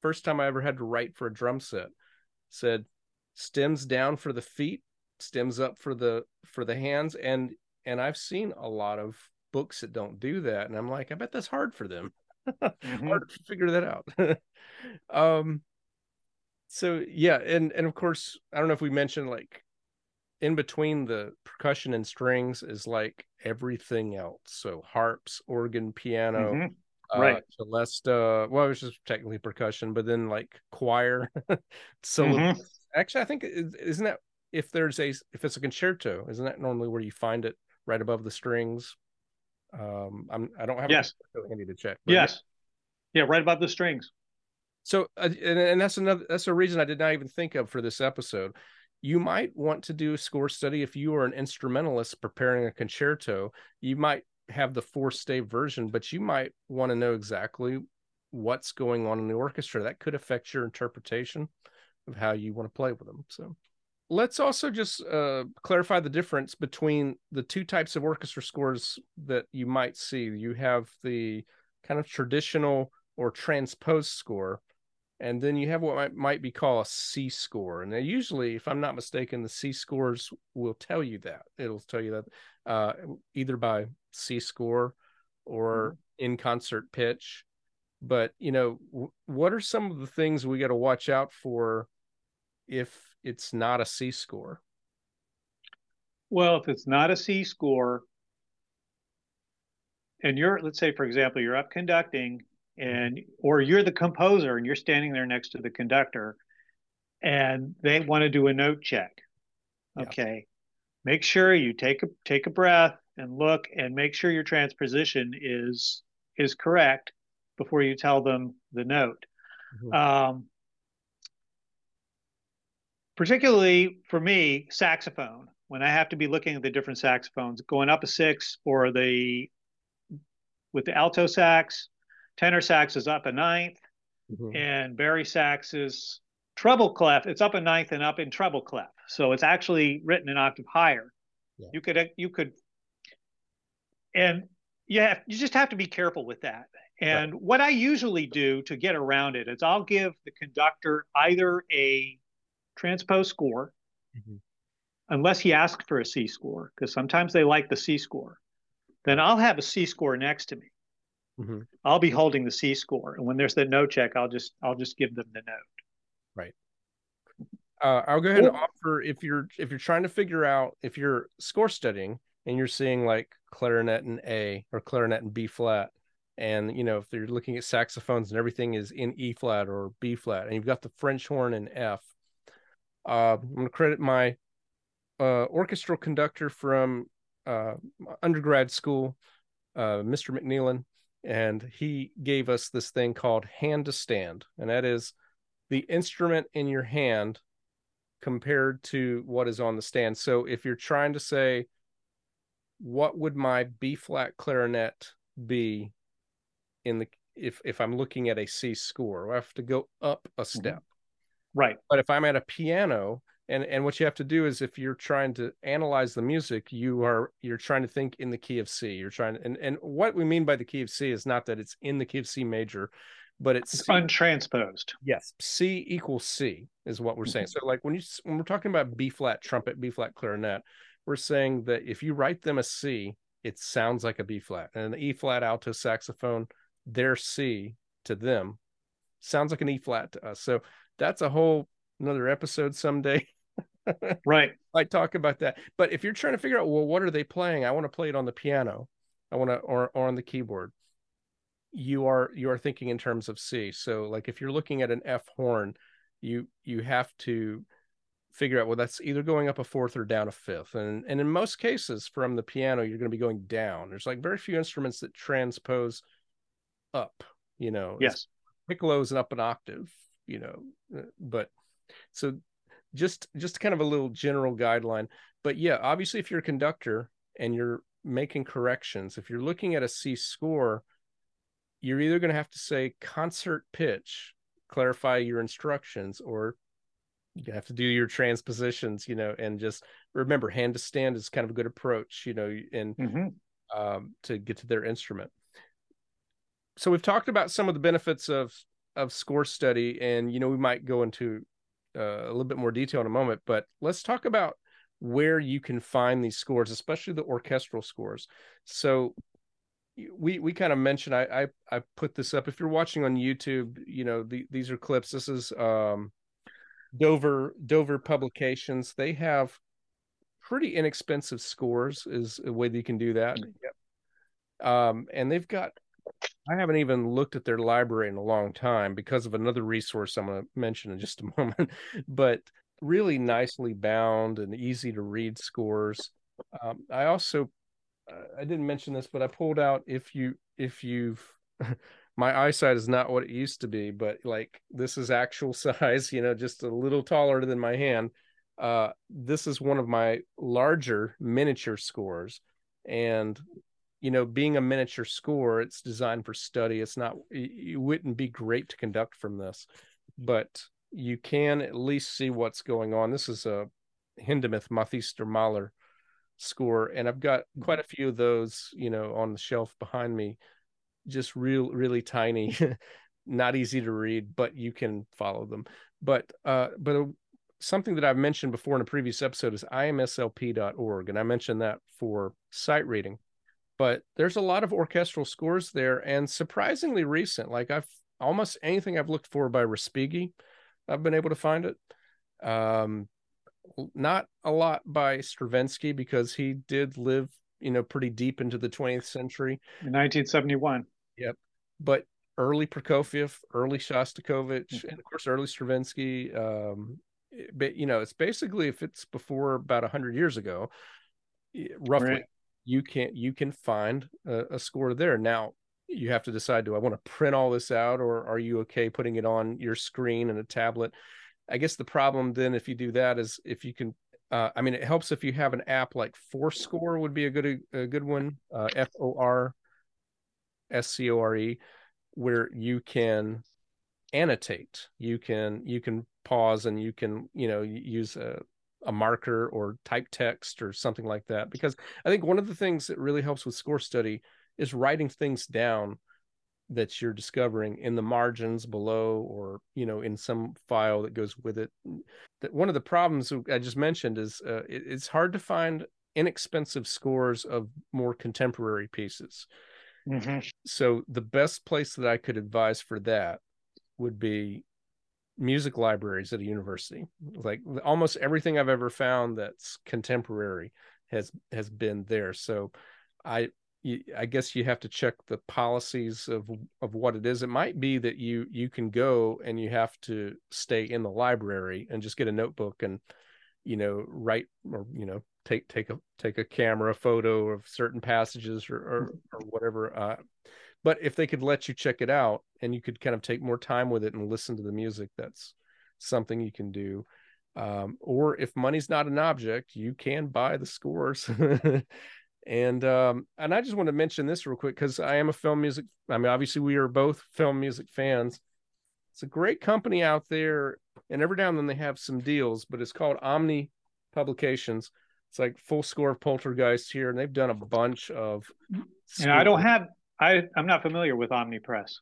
first time i ever had to write for a drum set said stems down for the feet stems up for the for the hands. And and i've seen a lot of books that don't do that and i'm like i bet that's hard for them. [laughs] Mm-hmm. hard to figure that out. [laughs] Um so yeah and and of course i don't know if we mentioned like in between the percussion and strings is like everything else so harps organ piano mm-hmm. Uh, right celesta well it was just technically percussion but then like choir [laughs] so mm-hmm. actually i think isn't that if there's a if it's a concerto isn't that normally where you find it right above the strings um, I'm I don't have yes handy to check. Yes, yeah, right above the strings. So, uh, and, and that's another that's a reason I did not even think of for this episode. You might want to do a score study if you are an instrumentalist preparing a concerto. You might have the four stave version, but you might want to know exactly what's going on in the orchestra. That could affect your interpretation of how you want to play with them. So let's also just uh, clarify the difference between the two types of orchestra scores that you might see. You have the kind of traditional or transposed score, and then you have what might, might be called a C score. And usually, if I'm not mistaken, the C scores will tell you that. It'll tell you that uh, either by C score or mm-hmm. in concert pitch. but you know w- what are some of the things we got to watch out for if it's not a c score well if it's not a c score and you're let's say for example you're up conducting and or you're the composer and you're standing there next to the conductor and they want to do a note check okay yeah. make sure you take a take a breath and look and make sure your transposition is is correct before you tell them the note mm-hmm. um, particularly for me saxophone when i have to be looking at the different saxophones going up a six or the with the alto sax tenor sax is up a ninth mm-hmm. and bari sax is treble clef it's up a ninth and up in treble clef so it's actually written an octave higher yeah. you could you could and yeah you just have to be careful with that and right. what i usually do to get around it is i'll give the conductor either a transpose score mm-hmm. unless he asks for a c score because sometimes they like the c score then i'll have a c score next to me mm-hmm. i'll be holding the c score and when there's the no check i'll just i'll just give them the note right uh, i'll go ahead and offer if you're if you're trying to figure out if you're score studying and you're seeing like clarinet and a or clarinet and b flat and you know if you're looking at saxophones and everything is in e flat or b flat and you've got the french horn in f uh, i'm going to credit my uh, orchestral conductor from uh, undergrad school uh, mr mcneillan and he gave us this thing called hand to stand and that is the instrument in your hand compared to what is on the stand. So if you're trying to say what would my b flat clarinet be in the if if i'm looking at a c score? I have to go up a mm-hmm. step. Right. But if i'm at a piano and and what you have to do is if you're trying to analyze the music you are you're trying to think in the key of c. You're trying to, and and what we mean by the key of c is not that it's in the key of c major but it's, it's untransposed. Yes c equals c is what we're saying. Mm-hmm. so like when you when we're talking about b flat trumpet b flat clarinet we're saying that if you write them a c it sounds like a b flat. And an e flat alto saxophone their c to them sounds like an e flat to us. So that's a whole another episode someday [laughs] [laughs] right. I talk about that. But if you're trying to figure out well what are they playing? I want to play it on the piano. I want to or, or on the keyboard. You are you are thinking in terms of c. So like if you're looking at an f horn you you have to figure out well that's either going up a fourth or down a fifth. And and in most cases from the piano you're going to be going down. There's like very few instruments that transpose up you know. Yes. piccolo's an up an octave you know uh, but so just just kind of a little general guideline but yeah obviously if you're a conductor and you're making corrections if you're looking at a c score you're either going to have to say concert pitch clarify your instructions or you have to do your transpositions you know and just remember hand to stand is kind of a good approach you know and mm-hmm. um, to get to their instrument so we've talked about some of the benefits of of score study and you know we might go into uh, a little bit more detail in a moment but let's talk about where you can find these scores especially the orchestral scores. So we we kind of mentioned I, I i put this up. If you're watching on youtube you know the, these are clips. This is um dover dover publications. They have pretty inexpensive scores is a way that you can do that. Yep. um and they've got I haven't even looked at their library in a long time because of another resource I'm going to mention in just a [laughs] moment. but really nicely bound and easy to read scores. Um, I also I didn't mention this, but I pulled out if you if you've [laughs] my eyesight is not what it used to be, but like this is actual [laughs] size, you know, just a little taller than my hand. Uh, this is one of my larger miniature scores, and you know, being a miniature score, it's designed for study. It's not, it wouldn't be great to conduct from this, but you can at least see what's going on. This is a Hindemith Mathis der Maler score, and I've got quite a few of those, you know, on the shelf behind me, just real, really tiny, [laughs] not easy to read, but you can follow them. But, uh, but uh, something that I've mentioned before in a previous episode is imslp.org, and I mentioned that for sight reading but there's a lot of orchestral scores there and surprisingly recent. Like I've almost anything I've looked for by Respighi, I've been able to find it. Um, not a lot by Stravinsky because he did live, you know, pretty deep into the 20th century. In 1971. Yep. But early Prokofiev, early Shostakovich, mm-hmm. and of course early Stravinsky. Um, but you know, it's basically if it's before about hundred years ago, roughly, right. You can you can find a, a score there. Now you have to decide: do I want to print all this out, or are you okay putting it on your screen and a tablet? I guess the problem then, if you do that, is if you can. Uh, I mean, it helps if you have an app like forScore would be a good a good one. Uh, F O R S C O R E where you can annotate you can you can pause and you can you know use a, a marker or type text or something like that because i think one of the things that really helps with score study is writing things down that you're discovering in the margins below or you know in some file that goes with it that one of the problems i just mentioned is uh, it, it's hard to find inexpensive scores of more contemporary pieces Mm-hmm. So the best place that I could advise for that would be music libraries at a university. Like almost everything I've ever found that's contemporary has has been there. So I I guess you have to check the policies of of what it is. It might be that you you can go and you have to stay in the library and just get a notebook and you know write or you know take take a take a camera photo of certain passages or or, or whatever. Uh, but if they could let you check it out and you could kind of take more time with it and listen to the music, that's something you can do. Um, or if money's not an object, you can buy the scores. [laughs] and um, and I just want to mention this real quick because I am a film music. I mean, obviously we are both film music fans. It's a great company out there, and every now and then they have some deals, but it's called Omni Publications it's like full score of poltergeist here and they've done a bunch of and i don't have i i'm not familiar with omni press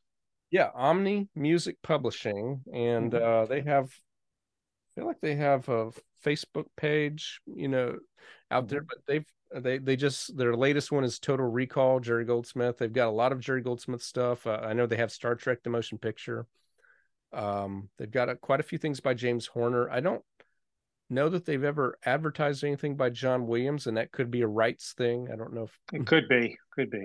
yeah omni music publishing and mm-hmm. uh they have I feel like they have a facebook page you know out there but they've they they just their latest one is total recall jerry goldsmith they've got a lot of jerry goldsmith stuff uh, i know they have star trek the motion picture um they've got a, quite a few things by james horner i don't know that they've ever advertised anything by John Williams, and that could be a rights thing. I don't know if it could be, could be.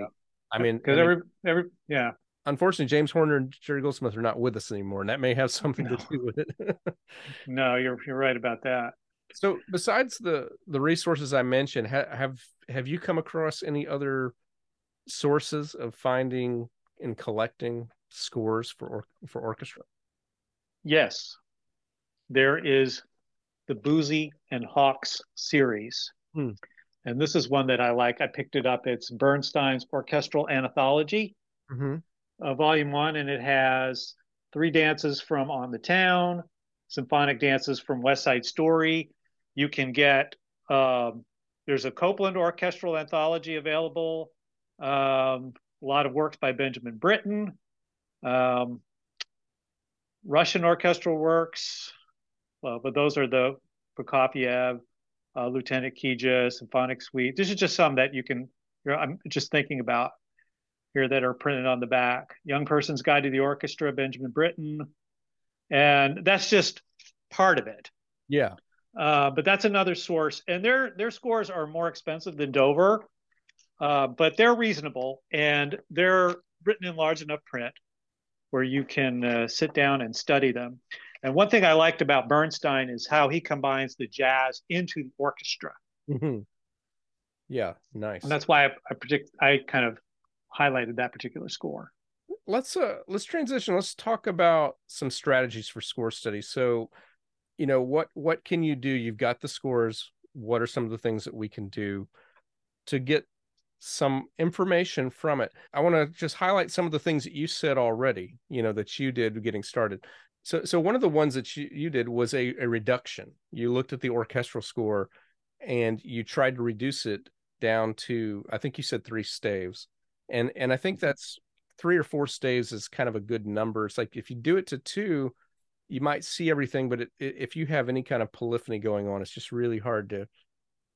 I mean, because every every yeah. Unfortunately, James Horner and Jerry Goldsmith are not with us anymore, and that may have something no. to do with it. [laughs] no, you're you're right about that. So, besides the the resources I mentioned, ha- have have you come across any other sources of finding and collecting scores for or- for orchestra? Yes, there is the Boosey and Hawkes series. Hmm. And this is one that I like. I picked it up. It's Bernstein's Orchestral Anthology, mm-hmm. uh, Volume One, and it has three dances from On the Town, symphonic dances from West Side Story. You can get um, there's a Copland Orchestral Anthology available. Um, a lot of works by Benjamin Britten, um, Russian orchestral works, well, but those are the Prokofiev, uh, Lieutenant Kijé, Symphonic Suite. This is just some that you can. You know, I'm just thinking about here that are printed on the back. Young Person's Guide to the Orchestra, Benjamin Britten, and that's just part of it. Yeah. Uh, but that's another source, and their their scores are more expensive than Dover, uh, but they're reasonable and they're written in large enough print where you can uh, sit down and study them. And one thing I liked about Bernstein is how he combines the jazz into the orchestra. Mm-hmm. Yeah, nice. And that's why I, I predict I kind of highlighted that particular score. Let's uh let's transition. Let's talk about some strategies for score study. So, you know, what what can you do? You've got the scores. What are some of the things that we can do to get some information from it? I want to just highlight some of the things that you said already, you know, that you did getting started. So, so one of the ones that you, you did was a, a reduction. You looked at the orchestral score and you tried to reduce it down to, I think you said three staves. And, and I think mm-hmm. that's three or four staves is kind of a good number. It's like if you do it to two, you might see everything, but it, it, if you have any kind of polyphony going on, it's just really hard to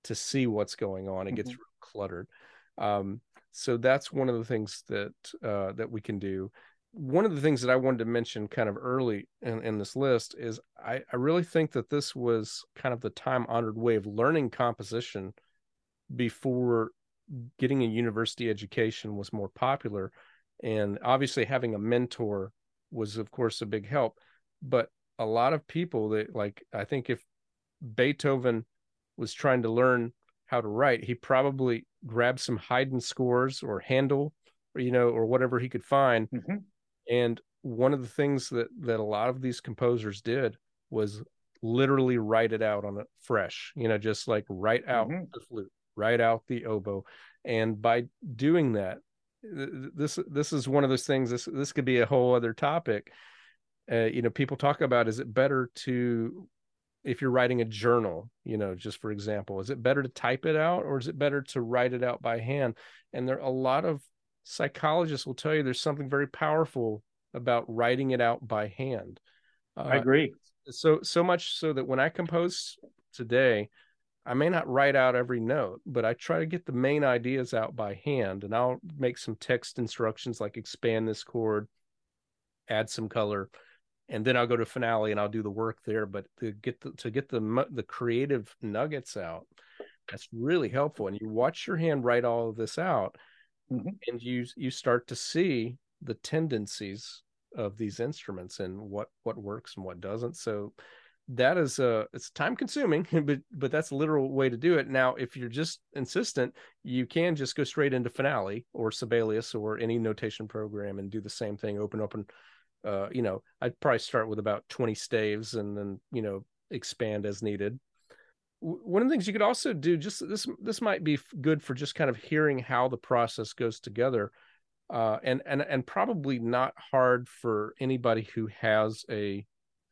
to see what's going on. It gets mm-hmm. cluttered. Um, So that's one of the things that uh, that we can do. One of the things that I wanted to mention kind of early in, in this list is I, I really think that this was kind of the time honored way of learning composition before getting a university education was more popular. And obviously, having a mentor was, of course, a big help. But a lot of people that, like, I think if Beethoven was trying to learn how to write, he probably grabbed some Haydn scores or Handel, or, you know, or whatever he could find. Mm-hmm. And one of the things that that a lot of these composers did was literally write it out on it fresh, you know, just like write out mm-hmm. the flute, write out the oboe, and by doing that, this this is one of those things. This this could be a whole other topic. Uh, you know, people talk about is it better to if you're writing a journal, you know, just for example, is it better to type it out or is it better to write it out by hand? And there are a lot of psychologists will tell you there's something very powerful about writing it out by hand. Uh, I agree. So so much so that when I compose today, I may not write out every note, but I try to get the main ideas out by hand and I'll make some text instructions like expand this chord, add some color, and then I'll go to finale and I'll do the work there. But to get the, to get the the creative nuggets out, that's really helpful. And you watch your hand write all of this out, mm-hmm. and you you start to see the tendencies of these instruments and what what works and what doesn't. So that is uh it's time consuming [laughs] but but that's a literal way to do it now if you're just insistent you can just go straight into finale or sibelius or any notation program and do the same thing open open uh, you know, I'd probably start with about 20 staves and then, you know, expand as needed. One of the things you could also do, just this, this might be good for just kind of hearing how the process goes together. Uh, and, and, and probably not hard for anybody who has a,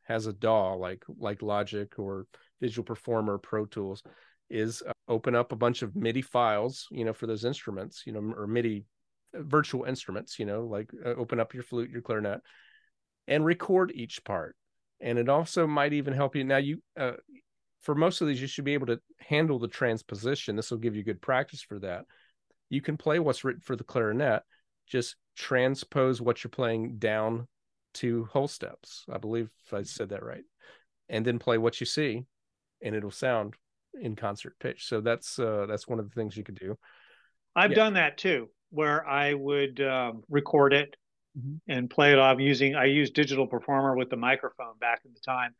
has a DAW like, like Logic or Digital Performer, Pro Tools, is uh, open up a bunch of MIDI files, you know, for those instruments, you know, or MIDI uh, virtual instruments, you know, like uh, open up your flute, your clarinet, and record each part. And it also might even help you. Now, you uh, for most of these, you should be able to handle the transposition. This will give you good practice for that. You can play what's written for the clarinet, just transpose what you're playing down to whole steps. I believe I said that right. And then play what you see, and it'll sound in concert pitch. So that's uh, that's one of the things you could do. I've yeah. done that too, where I would um, record it mm-hmm. and play it off using I used digital performer with the microphone back in the time.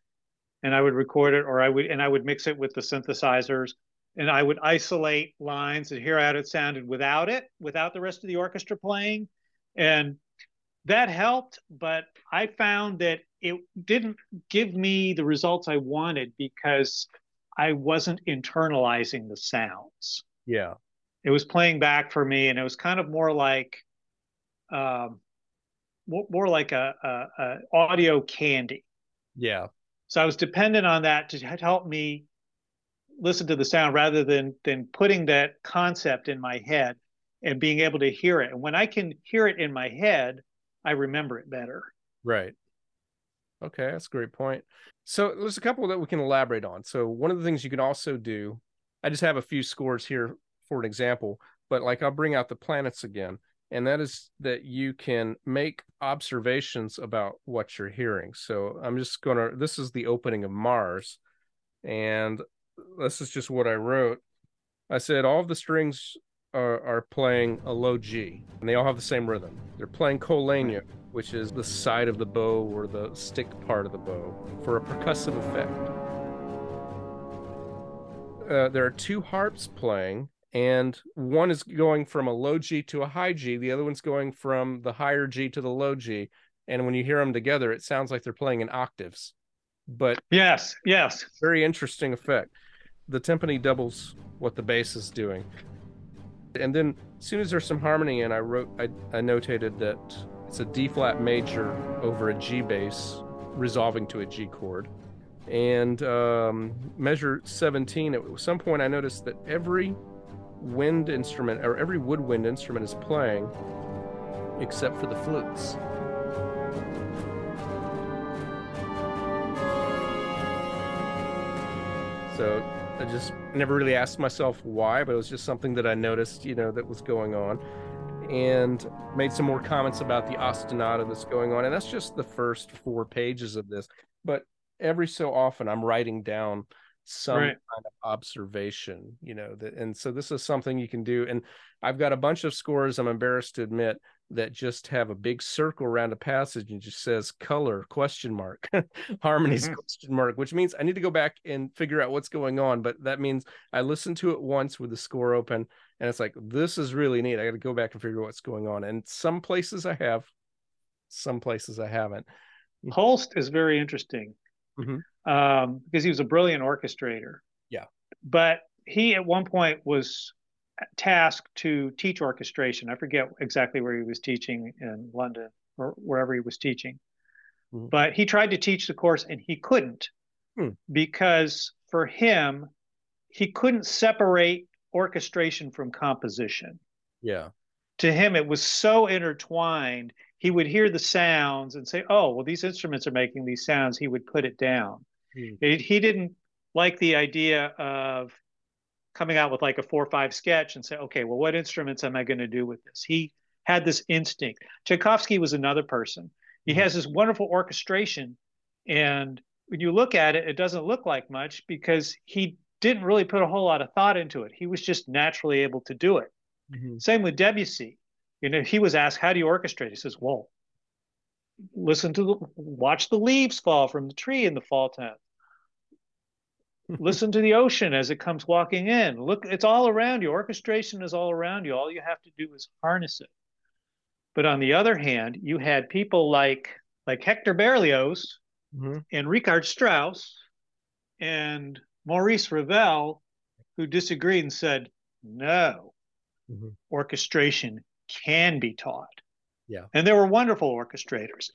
And I would record it or I would and I would mix it with the synthesizers and I would isolate lines and hear how it sounded without it, without the rest of the orchestra playing. And that helped, but I found that it didn't give me the results I wanted because I wasn't internalizing the sounds. Yeah. It was playing back for me, and it was kind of more like um, more like a, a, a audio candy. Yeah. So I was dependent on that to help me listen to the sound rather than than putting that concept in my head and being able to hear it. And when I can hear it in my head, I remember it better. Right. Okay, that's a great point. So there's a couple that we can elaborate on. So one of the things you can also do, I just have a few scores here for an example, but like I'll bring out the planets again and that is that you can make observations about what you're hearing. So I'm just going to, this is the opening of Mars, and this is just what I wrote. I said all the strings are, are playing a low G, and they all have the same rhythm. They're playing col legno, which is the side of the bow or the stick part of the bow, for a percussive effect. Uh, there are two harps playing and one is going from a low G to a high G, the other one's going from the higher G to the low G. And when you hear them together, it sounds like they're playing in octaves. But yes, yes, very interesting effect. The timpani doubles what the bass is doing. And then as soon as there's some harmony in, I wrote, I, I notated that it's a D flat major over a G bass resolving to a G chord. And um, measure 17, at some point I noticed that every wind instrument or every woodwind instrument is playing except for the flutes. So I just never really asked myself why, but it was just something that I noticed, you know, that was going on. and made some more comments about the ostinato that's going on. And that's just the first four pages of this. But every so often, I'm writing down some right. kind of observation, you know, that, and so this is something you can do. And I've got a bunch of scores, I'm embarrassed to admit, that just have a big circle around a passage and just says color question mark [laughs] harmonies mm-hmm. question mark which means i need to go back and figure out what's going on but that means i listen to it once with the score open and it's like this is really neat i got to go back and figure out what's going on and some places i have some places i haven't holst is very interesting mm-hmm. um, because he was a brilliant orchestrator yeah but he at one point was tasked to teach orchestration. I forget exactly where he was teaching in London or wherever he was teaching. Mm-hmm. But he tried to teach the course and he couldn't hmm. because for him, he couldn't separate orchestration from composition. Yeah. To him, it was so intertwined. He would hear the sounds and say, Oh, well, these instruments are making these sounds. He would put it down. Hmm. It, he didn't like the idea of coming out with like a four or five sketch and say, okay, well, what instruments am I going to do with this? He had this instinct. Tchaikovsky was another person. He mm-hmm. has this wonderful orchestration. And when you look at it, it doesn't look like much because he didn't really put a whole lot of thought into it. He was just naturally able to do it. Mm-hmm. Same with Debussy. You know, he was asked, how do you orchestrate? He says, well, listen to the, watch the leaves fall from the tree in the fall time [laughs] listen to the ocean as it comes walking in look it's all around you orchestration is all around you all you have to do is harness it but on the other hand you had people like like hector berlioz mm-hmm. and richard strauss and maurice ravel who disagreed and said no mm-hmm. orchestration can be taught yeah. And there were wonderful orchestrators.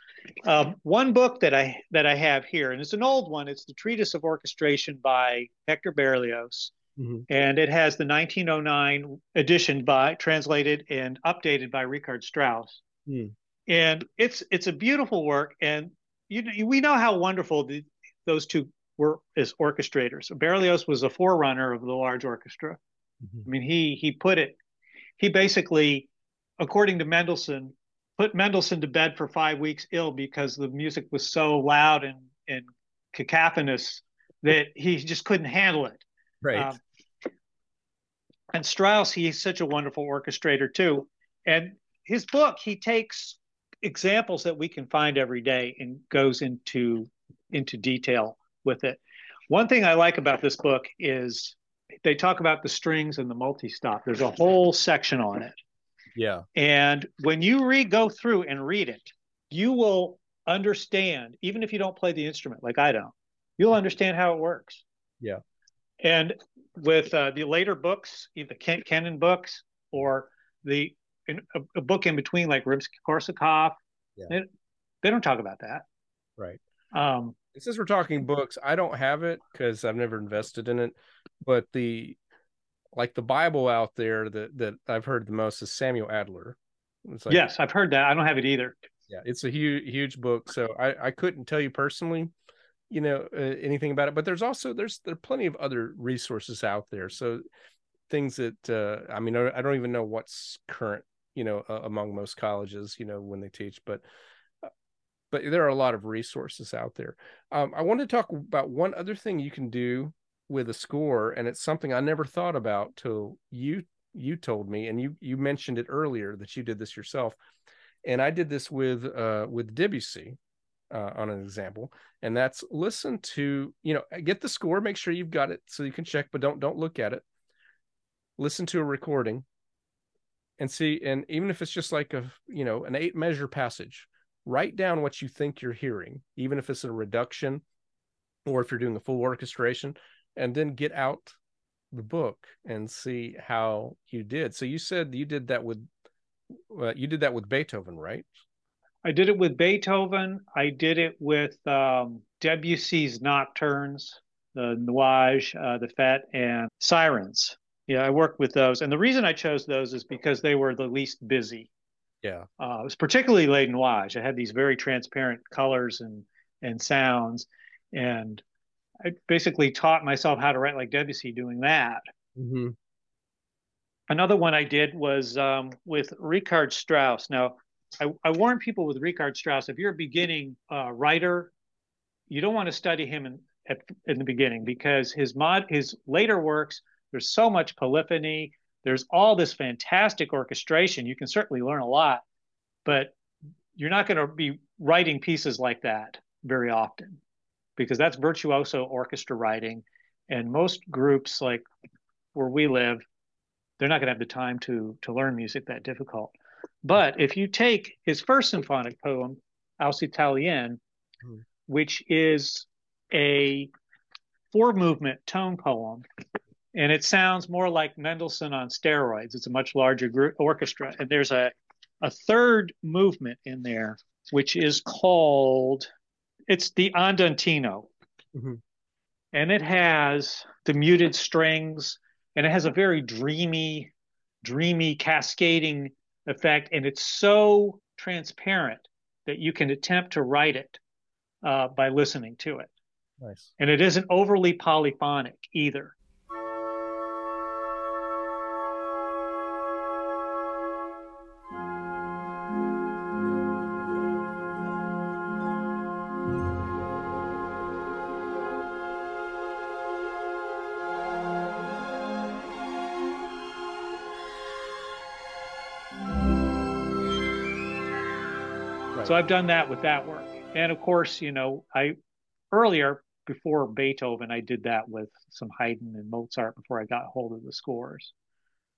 Um, one book that I that I have here, and it's an old one. It's the Treatise of Orchestration by Hector Berlioz, mm-hmm. and it has the 1909 edition by translated and updated by Richard Strauss. Mm. And it's it's a beautiful work, and you we know how wonderful the, those two were as orchestrators. Berlioz was a forerunner of the large orchestra. Mm-hmm. I mean, he he put it. He basically, according to Mendelssohn, put Mendelssohn to bed for five weeks ill because the music was so loud and, and cacophonous that he just couldn't handle it. Right. Um, and Strauss, he's such a wonderful orchestrator too. And his book, he takes examples that we can find every day and goes into into detail with it. One thing I like about this book is they talk about the strings and the multi-stop. There's a whole section on it. Yeah. And when you re go through and read it, you will understand, even if you don't play the instrument like I don't, you'll understand how it works. Yeah. And with uh, the later books, either Ken Kennan books or the in, a, a, book in between like Rimsky-Korsakov, yeah. they, they don't talk about that. Right. Um, since we're talking books, I don't have it because I've never invested in it. But the like the Bible out there that that I've heard the most is Samuel Adler. Like, yes, I've heard that. I don't have it either. Yeah, it's a huge huge book. So I I couldn't tell you personally, you know, uh, anything about it. But there's also there's there are plenty of other resources out there. So things that uh, I mean I don't even know what's current, you know, uh, among most colleges, you know, when they teach, but uh, but there are a lot of resources out there. Um, I want to talk about one other thing you can do with a score and it's something i never thought about till you you told me and you you mentioned it earlier that you did this yourself. And i did this with uh with debussy uh, on an example and that's listen to you know get the score make sure you've got it so you can check but don't don't look at it. Listen to a recording and see and even if it's just like a you know an eight measure passage write down what you think you're hearing even if it's a reduction or if you're doing a full orchestration and then get out the book and see how you did. So you said you did that with uh, you did that with Beethoven, right? I did it with Beethoven. I did it with um, Debussy's Nocturnes, the Nuages, uh, the Fete, and Sirens. Yeah, I worked with those, and the reason I chose those is because they were the least busy. Yeah, uh, it was particularly Les Nuages. I had these very transparent colors and and sounds, and I basically taught myself how to write like Debussy doing that. Mm-hmm. another one I did was um, with Richard Strauss. Now, I, I, warn people with Richard Strauss if you're a beginning uh, writer, you don't want to study him in, at, in the beginning because his mod his later works there's so much polyphony there's all this fantastic orchestration you can certainly learn a lot but you're not going to be writing pieces like that very often because that's virtuoso orchestra writing and most groups like where we live they're not going to have the time to to learn music that difficult but if you take his first symphonic poem Aus Italien, mm. which is a four movement tone poem and it sounds more like Mendelssohn on steroids. It's a much larger group orchestra, and there's a a third movement in there, which is called it's the Andantino, mm-hmm. and it has the muted strings, and it has a very dreamy, dreamy cascading effect, and it's so transparent that you can attempt to write it uh, by listening to it. Nice. And it isn't overly polyphonic either. So I've done that with that work. And of course, you know, I earlier before Beethoven, I did that with some Haydn and Mozart before I got hold of the scores.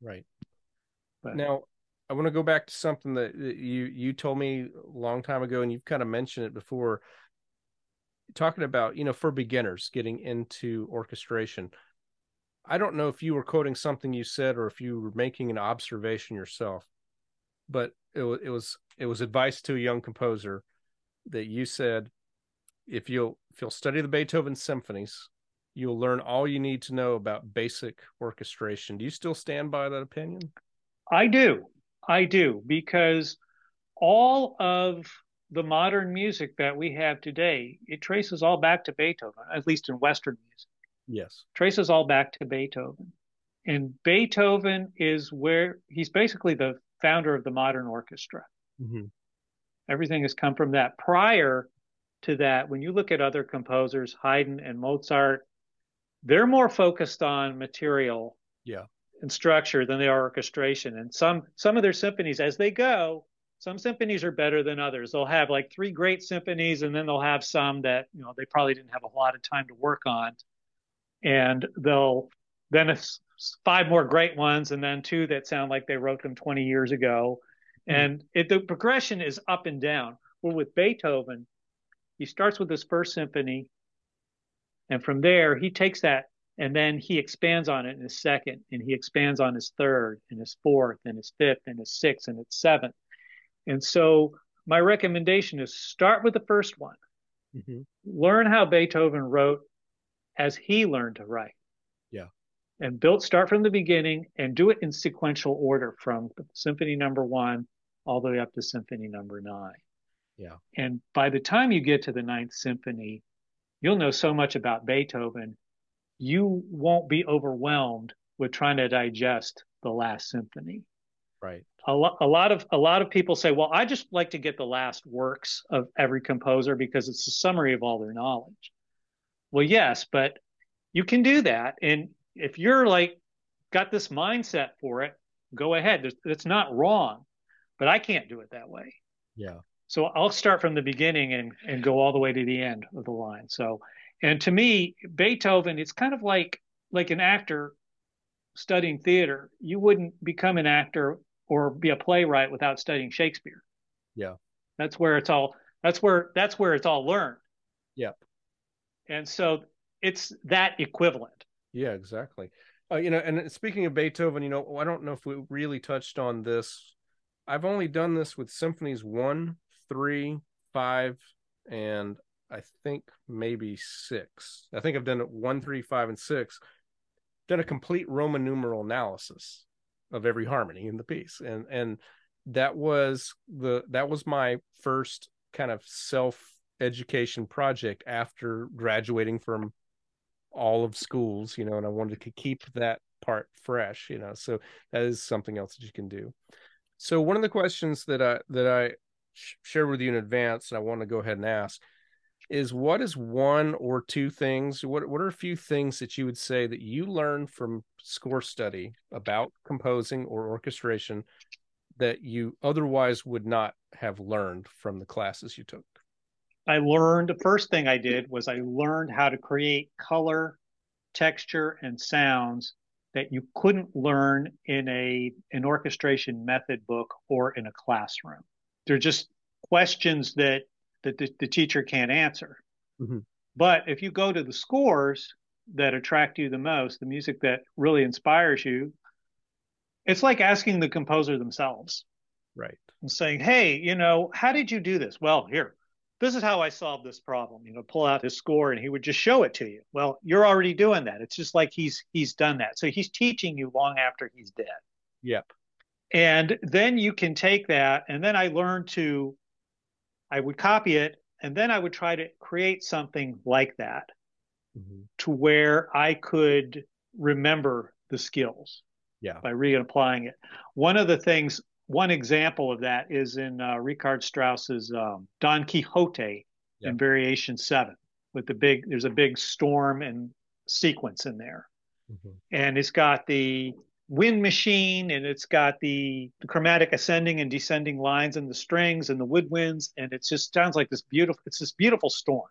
Right. But now I want to go back to something that you you told me a long time ago, and you've kind of mentioned it before. Talking about you know for beginners getting into orchestration. I don't know if you were quoting something you said or if you were making an observation yourself, but it was it was it was advice to a young composer that you said if you'll if you'll study the Beethoven symphonies, you'll learn all you need to know about basic orchestration. Do you still stand by that opinion? I do. I do because all of the modern music that we have today, it traces all back to Beethoven, at least in Western music. Yes. Traces all back to Beethoven. And Beethoven is where he's basically the founder of the modern orchestra. Mm-hmm. Everything has come from that. Prior to that, when you look at other composers, Haydn and Mozart, they're more focused on material yeah. and structure than they are orchestration. And some some of their symphonies, as they go, some symphonies are better than others. They'll have like three great symphonies, and then they'll have some that you know they probably didn't have a lot of time to work on, and they'll then five more great ones, and then two that sound like they wrote them 20 years ago. Mm-hmm. And it, the progression is up and down. Well, with Beethoven, he starts with his first symphony, and from there he takes that and then he expands on it in his second, and he expands on his third, and his fourth, and his fifth, and his sixth, and his seventh. And so my recommendation is start with the first one. Mm-hmm. Learn how Beethoven wrote as he learned to write. Yeah. And build start from the beginning and do it in sequential order from symphony number one all the way up to symphony number nine. Yeah. And by the time you get to the ninth symphony, you'll know so much about Beethoven, you won't be overwhelmed with trying to digest the last symphony. Right. A, lo- a lot of a lot of people say, "Well, I just like to get the last works of every composer because it's a summary of all their knowledge." Well, yes, but you can do that, and if you're like got this mindset for it, go ahead. It's not wrong, but I can't do it that way. Yeah. So I'll start from the beginning and, and go all the way to the end of the line. So, and to me, Beethoven, it's kind of like like an actor studying theater. You wouldn't become an actor or be a playwright without studying Shakespeare. Yeah. That's where it's all that's where that's where it's all learned. Yeah. And so it's that equivalent. Yeah, exactly. Uh, you know, and speaking of Beethoven, you know, I don't know if we really touched on this. I've only done this with symphonies one, three, five, and I think maybe six. I think I've done it one, three, five, and six. Done a complete Roman numeral analysis of every harmony in the piece, and and that was the that was my first kind of self education project after graduating from all of schools, you know, and I wanted to keep that part fresh you know so that is something else that you can do. So one of the questions that i that i sh- shared with you in advance and i want to go ahead and ask is what is one or two things what what are a few things that you would say that you learned from score study about composing or orchestration that you otherwise would not have learned from the classes you took i learned the first thing i did was i learned how to create color texture and sounds that you couldn't learn in a an orchestration method book or in a classroom they're just questions that that the, the teacher can't answer. Mm-hmm. But if you go to the scores that attract you the most, the music that really inspires you, it's like asking the composer themselves. Right. And saying, hey, you know, how did you do this? Well, here, this is how I solved this problem. You know, pull out his score and he would just show it to you. Well, you're already doing that. It's just like he's he's done that. So he's teaching you long after he's dead. Yep. And then you can take that and then I learned to I would copy it and then I would try to create something like that mm-hmm. to where I could remember the skills yeah. by reapplying it. One of the things, one example of that is in uh, Richard Strauss's um, Don Quixote yeah. in Variation 7 with the big, there's a big storm and sequence in there. Mm-hmm. And it's got the wind machine and it's got the, the, chromatic ascending and descending lines and the strings and the woodwinds and it just sounds like this beautiful it's this beautiful storm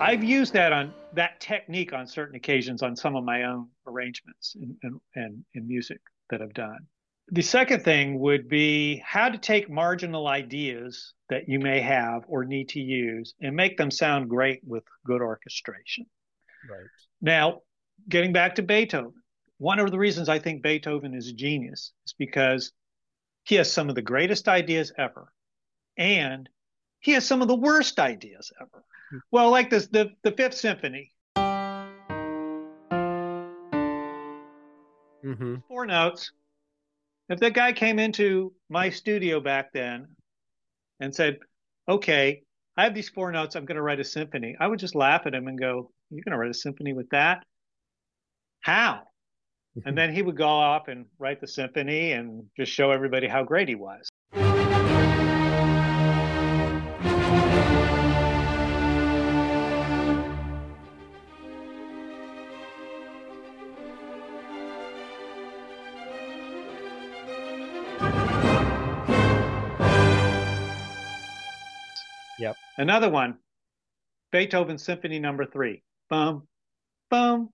i've used that on that technique on certain occasions on some of my own arrangements and, and, and in music that I've done. The second thing would be how to take marginal ideas that you may have or need to use and make them sound great with good orchestration. Right. Now, getting back to Beethoven, one of the reasons I think Beethoven is a genius is because he has some of the greatest ideas ever and he has some of the worst ideas ever. Well, like this, the the Fifth Symphony. Mm-hmm. Four notes. If that guy came into my studio back then and said, "Okay, I have these four notes. I'm going to write a symphony," I would just laugh at him and go, "You're going to write a symphony with that? How?" and [laughs] then he would go off and write the symphony and just show everybody how great he was. Another one, Beethoven Symphony Number Three. Bum, bum,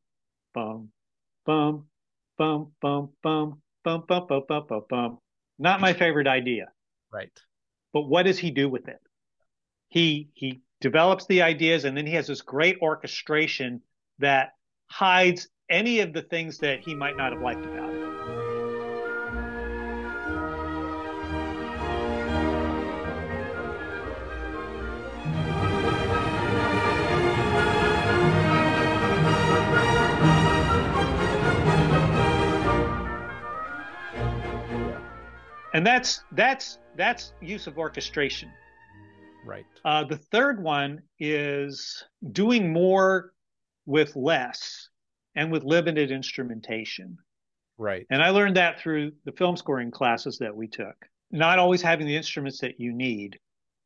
bum, bum, bum, bum, bum, bum, bum, bum, bum, bum, bum. Not my favorite idea. Right. But what does he do with it? He he develops the ideas, and then he has this great orchestration that hides any of the things that he might not have liked about it. And that's that's that's use of orchestration. Right. Uh, the third one is doing more with less and with limited instrumentation. Right. And i learned that through the film scoring classes that we took not always having the instruments that you need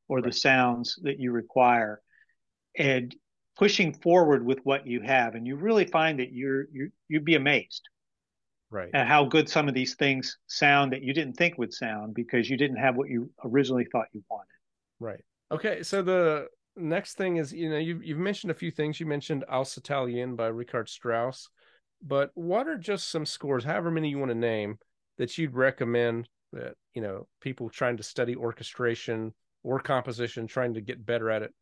or right. the sounds that you require and pushing forward with what you have. And you really find that you're, you're you'd be amazed right. and how good some of these things sound that you didn't think would sound because you didn't have what you originally thought you wanted. Right. Okay so the next thing is you know you've, you've mentioned a few things. You mentioned Aus Italien by Richard Strauss but what are just some scores however many you want to name that you'd recommend that you know people trying to study orchestration or composition trying to get better at it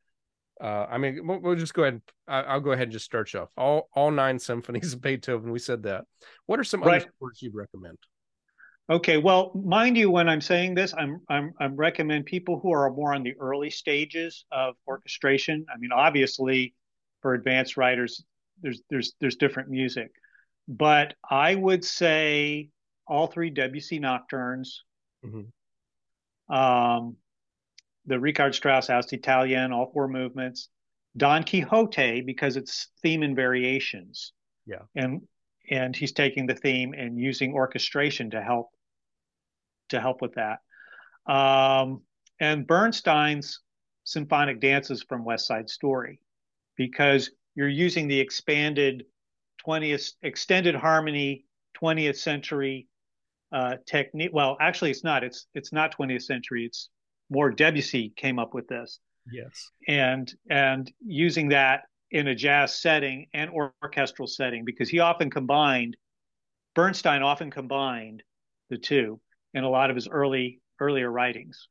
uh, I mean, we'll, we'll, just go ahead. I, will go ahead and just start you off. All all nine symphonies [laughs] of Beethoven. We said that. What are some right. other scores you'd recommend? Okay, well, mind you, when I'm saying this, I'm I'm I'm recommend people who are more on the early stages of orchestration. I mean, obviously, for advanced writers, there's there's there's different music, but I would say all three Debussy nocturnes. Mm-hmm. Um, the Richard Strauss Aus Italien, all four movements. Don Quixote because it's theme and variations. Yeah. And and he's taking the theme and using orchestration to help to help with that. Um, and Bernstein's symphonic dances from West Side Story because you're using the expanded 20th extended harmony 20th century uh, technique. Well, actually, it's not. It's it's not 20th century. It's more Debussy came up with this. Yes. And and using that in a jazz setting and orchestral setting because he often combined Bernstein often combined the two in a lot of his early earlier writings.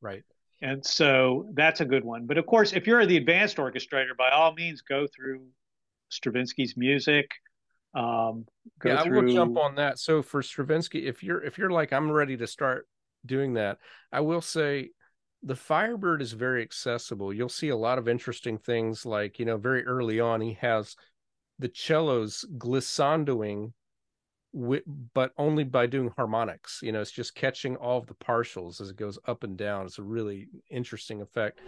Right. And so that's a good one. But of course, if you're the advanced orchestrator, by all means, go through Stravinsky's music. Um, yeah, through... I will jump on that. So for Stravinsky, if you're if you're like I'm ready to start doing that, I will say the Firebird is very accessible. You'll see a lot of interesting things like, you know, very early on, he has the cellos glissandoing, but only by doing harmonics. You know, it's just catching all of the partials as it goes up and down. It's a really interesting effect.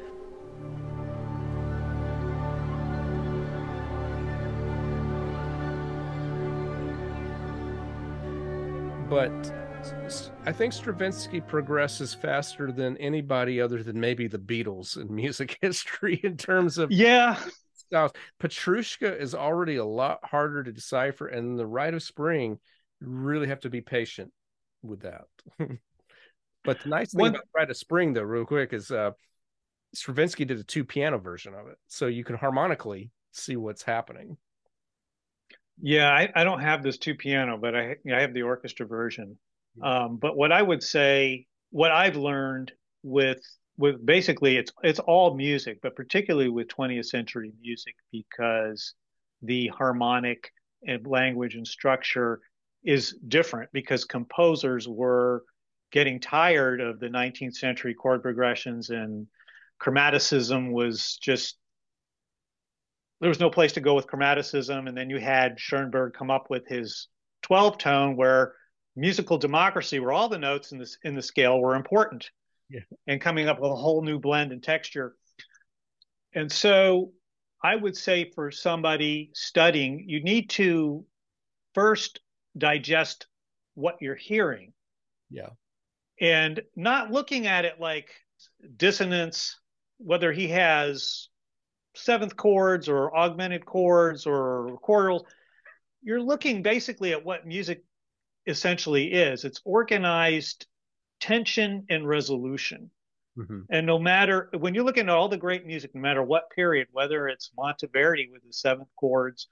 But I think Stravinsky progresses faster than anybody other than maybe the Beatles in [laughs] music history in terms of yeah styles. Petrushka is already a lot harder to decipher, and the Rite of Spring, you really have to be patient with that. [laughs] but the nice thing One... about Rite of Spring, though, real quick, is uh, Stravinsky did a two piano version of it, so you can harmonically see what's happening. Yeah, I, I don't have this two piano, but I I have the orchestra version. Um, but what I would say, what I've learned with with basically it's it's all music, but particularly with 20th century music because the harmonic and language and structure is different because composers were getting tired of the 19th century chord progressions and chromaticism was just there was no place to go with chromaticism. And then you had Schoenberg come up with his 12 tone where musical democracy where all the notes in this in the scale were important yeah. and coming up with a whole new blend and texture. And so i would say for somebody studying you need to first digest what you're hearing. Yeah. And not looking at it like dissonance whether he has seventh chords or augmented chords or quartals you're looking basically at what music essentially is. It's organized tension and resolution. Mm-hmm. And no matter when you look at all the great music, no matter what period, whether it's Monteverdi with the seventh chords,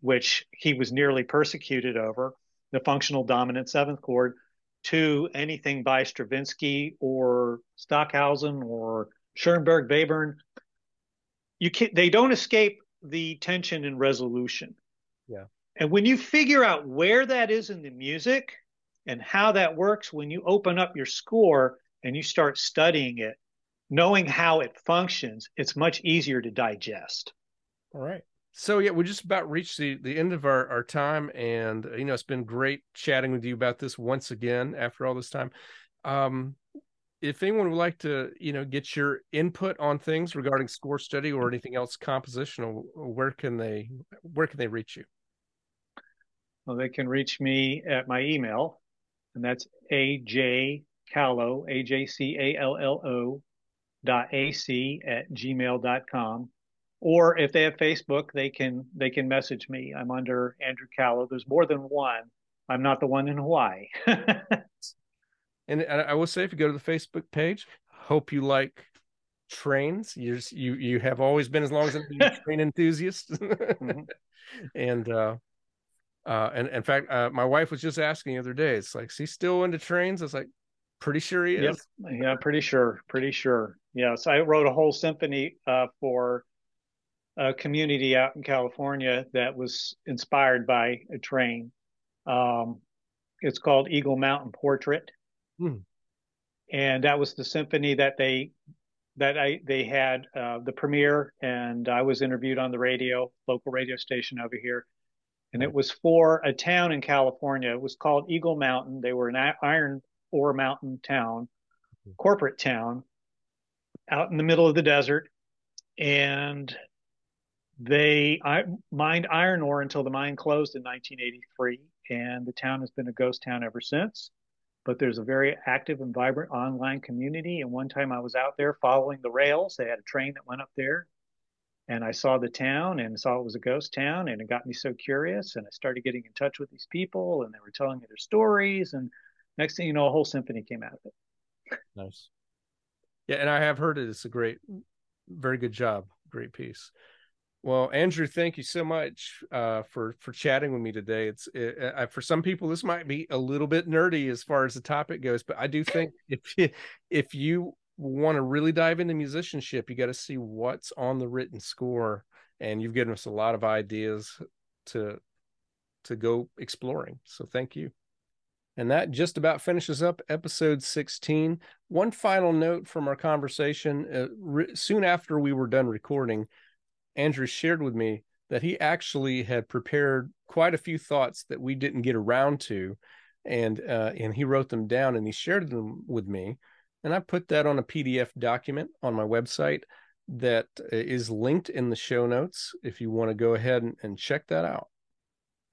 which he was nearly persecuted over, the functional dominant seventh chord, to anything by Stravinsky or Stockhausen or Schoenberg, Webern, you can they don't escape the tension and resolution. And when you figure out where that is in the music and how that works, when you open up your score and you start studying it, knowing how it functions, it's much easier to digest. All right. So yeah, we just about reached the, the end of our, our time. And you know, it's been great chatting with you about this once again after all this time. Um, if anyone would like to, you know, get your input on things regarding score study or anything else compositional, where can they where can they reach you? Well, they can reach me at my email, and that's ajcallo, A-J-C-A-L-L-O dot AC at gmail.com. Or if they have Facebook, they can they can message me. I'm under Andrew Callo. There's more than one. I'm not the one in Hawaii. [laughs] and I will say, if you go to the Facebook page, hope you like trains. You're, you you have always been as long as I'm a [laughs] train enthusiast, mm-hmm. [laughs] and uh, uh, and in fact, uh, my wife was just asking the other day. It's like, is he still into trains? I was like, pretty sure he is. Yep. Yeah, pretty sure. Pretty sure. Yes, I wrote a whole symphony uh, for a community out in California that was inspired by a train. Um, it's called Eagle Mountain Portrait, hmm. and that was the symphony that they that I they had uh, the premiere, and I was interviewed on the radio, local radio station over here and it was for a town in California. It was called Eagle Mountain. They were an iron ore mountain town, mm-hmm. corporate town, out in the middle of the desert, and they mined iron ore until the mine closed in 1983, and the town has been a ghost town ever since. But there's a very active and vibrant online community. And one time I was out there following the rails. They had a train that went up there and I saw the town and saw it was a ghost town and it got me so curious and I started getting in touch with these people and they were telling me their stories and next thing you know a whole symphony came out of it. Nice. Yeah, and I have heard it. It's a great, very good job, great piece. Well, Andrew, thank you so much uh, for for chatting with me today. It's it, uh, for some people this might be a little bit nerdy as far as the topic goes, but I do think if if you want to really dive into musicianship, you got to see what's on the written score, and you've given us a lot of ideas to to go exploring. So thank you. And that just about finishes up episode 16. One final note from our conversation uh, re- soon after we were done recording, Andrew shared with me that he actually had prepared quite a few thoughts that we didn't get around to and uh, and he wrote them down and he shared them with me and I put that on a PDF document on my website that is linked in the show notes if you want to go ahead and, and check that out.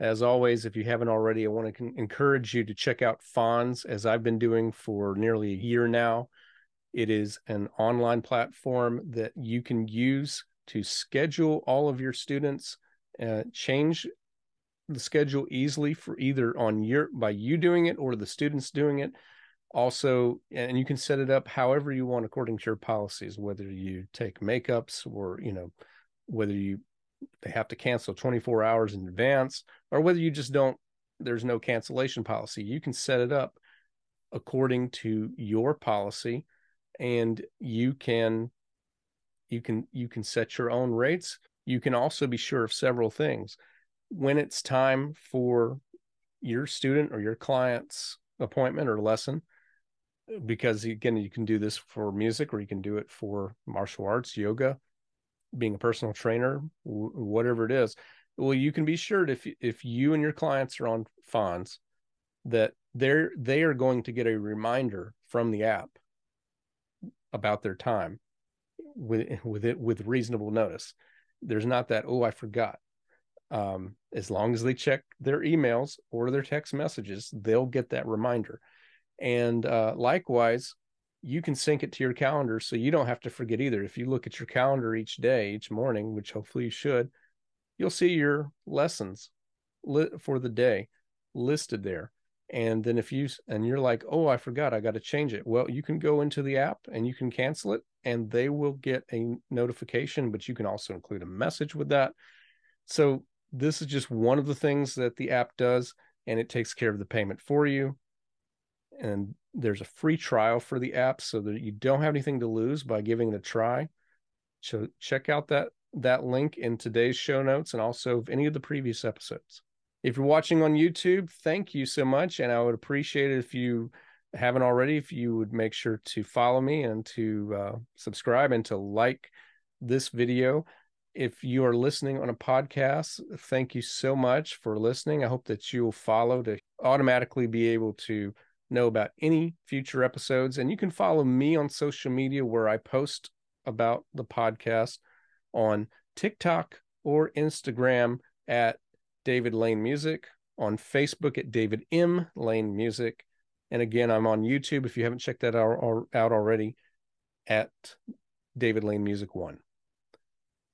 As always, if you haven't already, I want to encourage you to check out Fons as I've been doing for nearly a year now. It is an online platform that you can use to schedule all of your students, uh, change the schedule easily for either on your by you doing it or the students doing it also and you can set it up however you want according to your policies whether you take makeups or you know whether you they have to cancel 24 hours in advance or whether you just don't there's no cancellation policy you can set it up according to your policy and you can you can you can set your own rates. You can also be sure of several things. When it's time for your student or your client's appointment or lesson because again you can do this for music or you can do it for martial arts yoga being a personal trainer w- whatever it is. Well you can be sure if if you and your clients are on Fons that they're they are going to get a reminder from the app about their time with with it with reasonable notice. There's not that oh i forgot. Um, as long as they check their emails or their text messages they'll get that reminder and uh, likewise, you can sync it to your calendar so you don't have to forget either. If you look at your calendar each day, each morning, which hopefully you should, you'll see your lessons li- for the day listed there. And then if you and you're like, "Oh, I forgot, I got to change it." Well, you can go into the app and you can cancel it and they will get a notification, but you can also include a message with that. So, this is just one of the things that the app does and it takes care of the payment for you and there's a free trial for the app so that you don't have anything to lose by giving it a try. So check out that that link in today's show notes and also of any of the previous episodes. If you're watching on YouTube, thank you so much and I would appreciate it if you haven't already if you would make sure to follow me and to uh, subscribe and to like this video. If you are listening on a podcast, thank you so much for listening. I hope that you will follow to automatically be able to know about any future episodes. And you can follow me on social media where I post about the podcast on TikTok or Instagram at David Lane Music, on Facebook at David M. Lane Music. And again, I'm on YouTube if you haven't checked that out, out already at David Lane Music 1.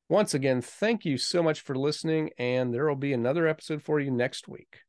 Once again, thank you so much for listening, and there will be another episode for you next week.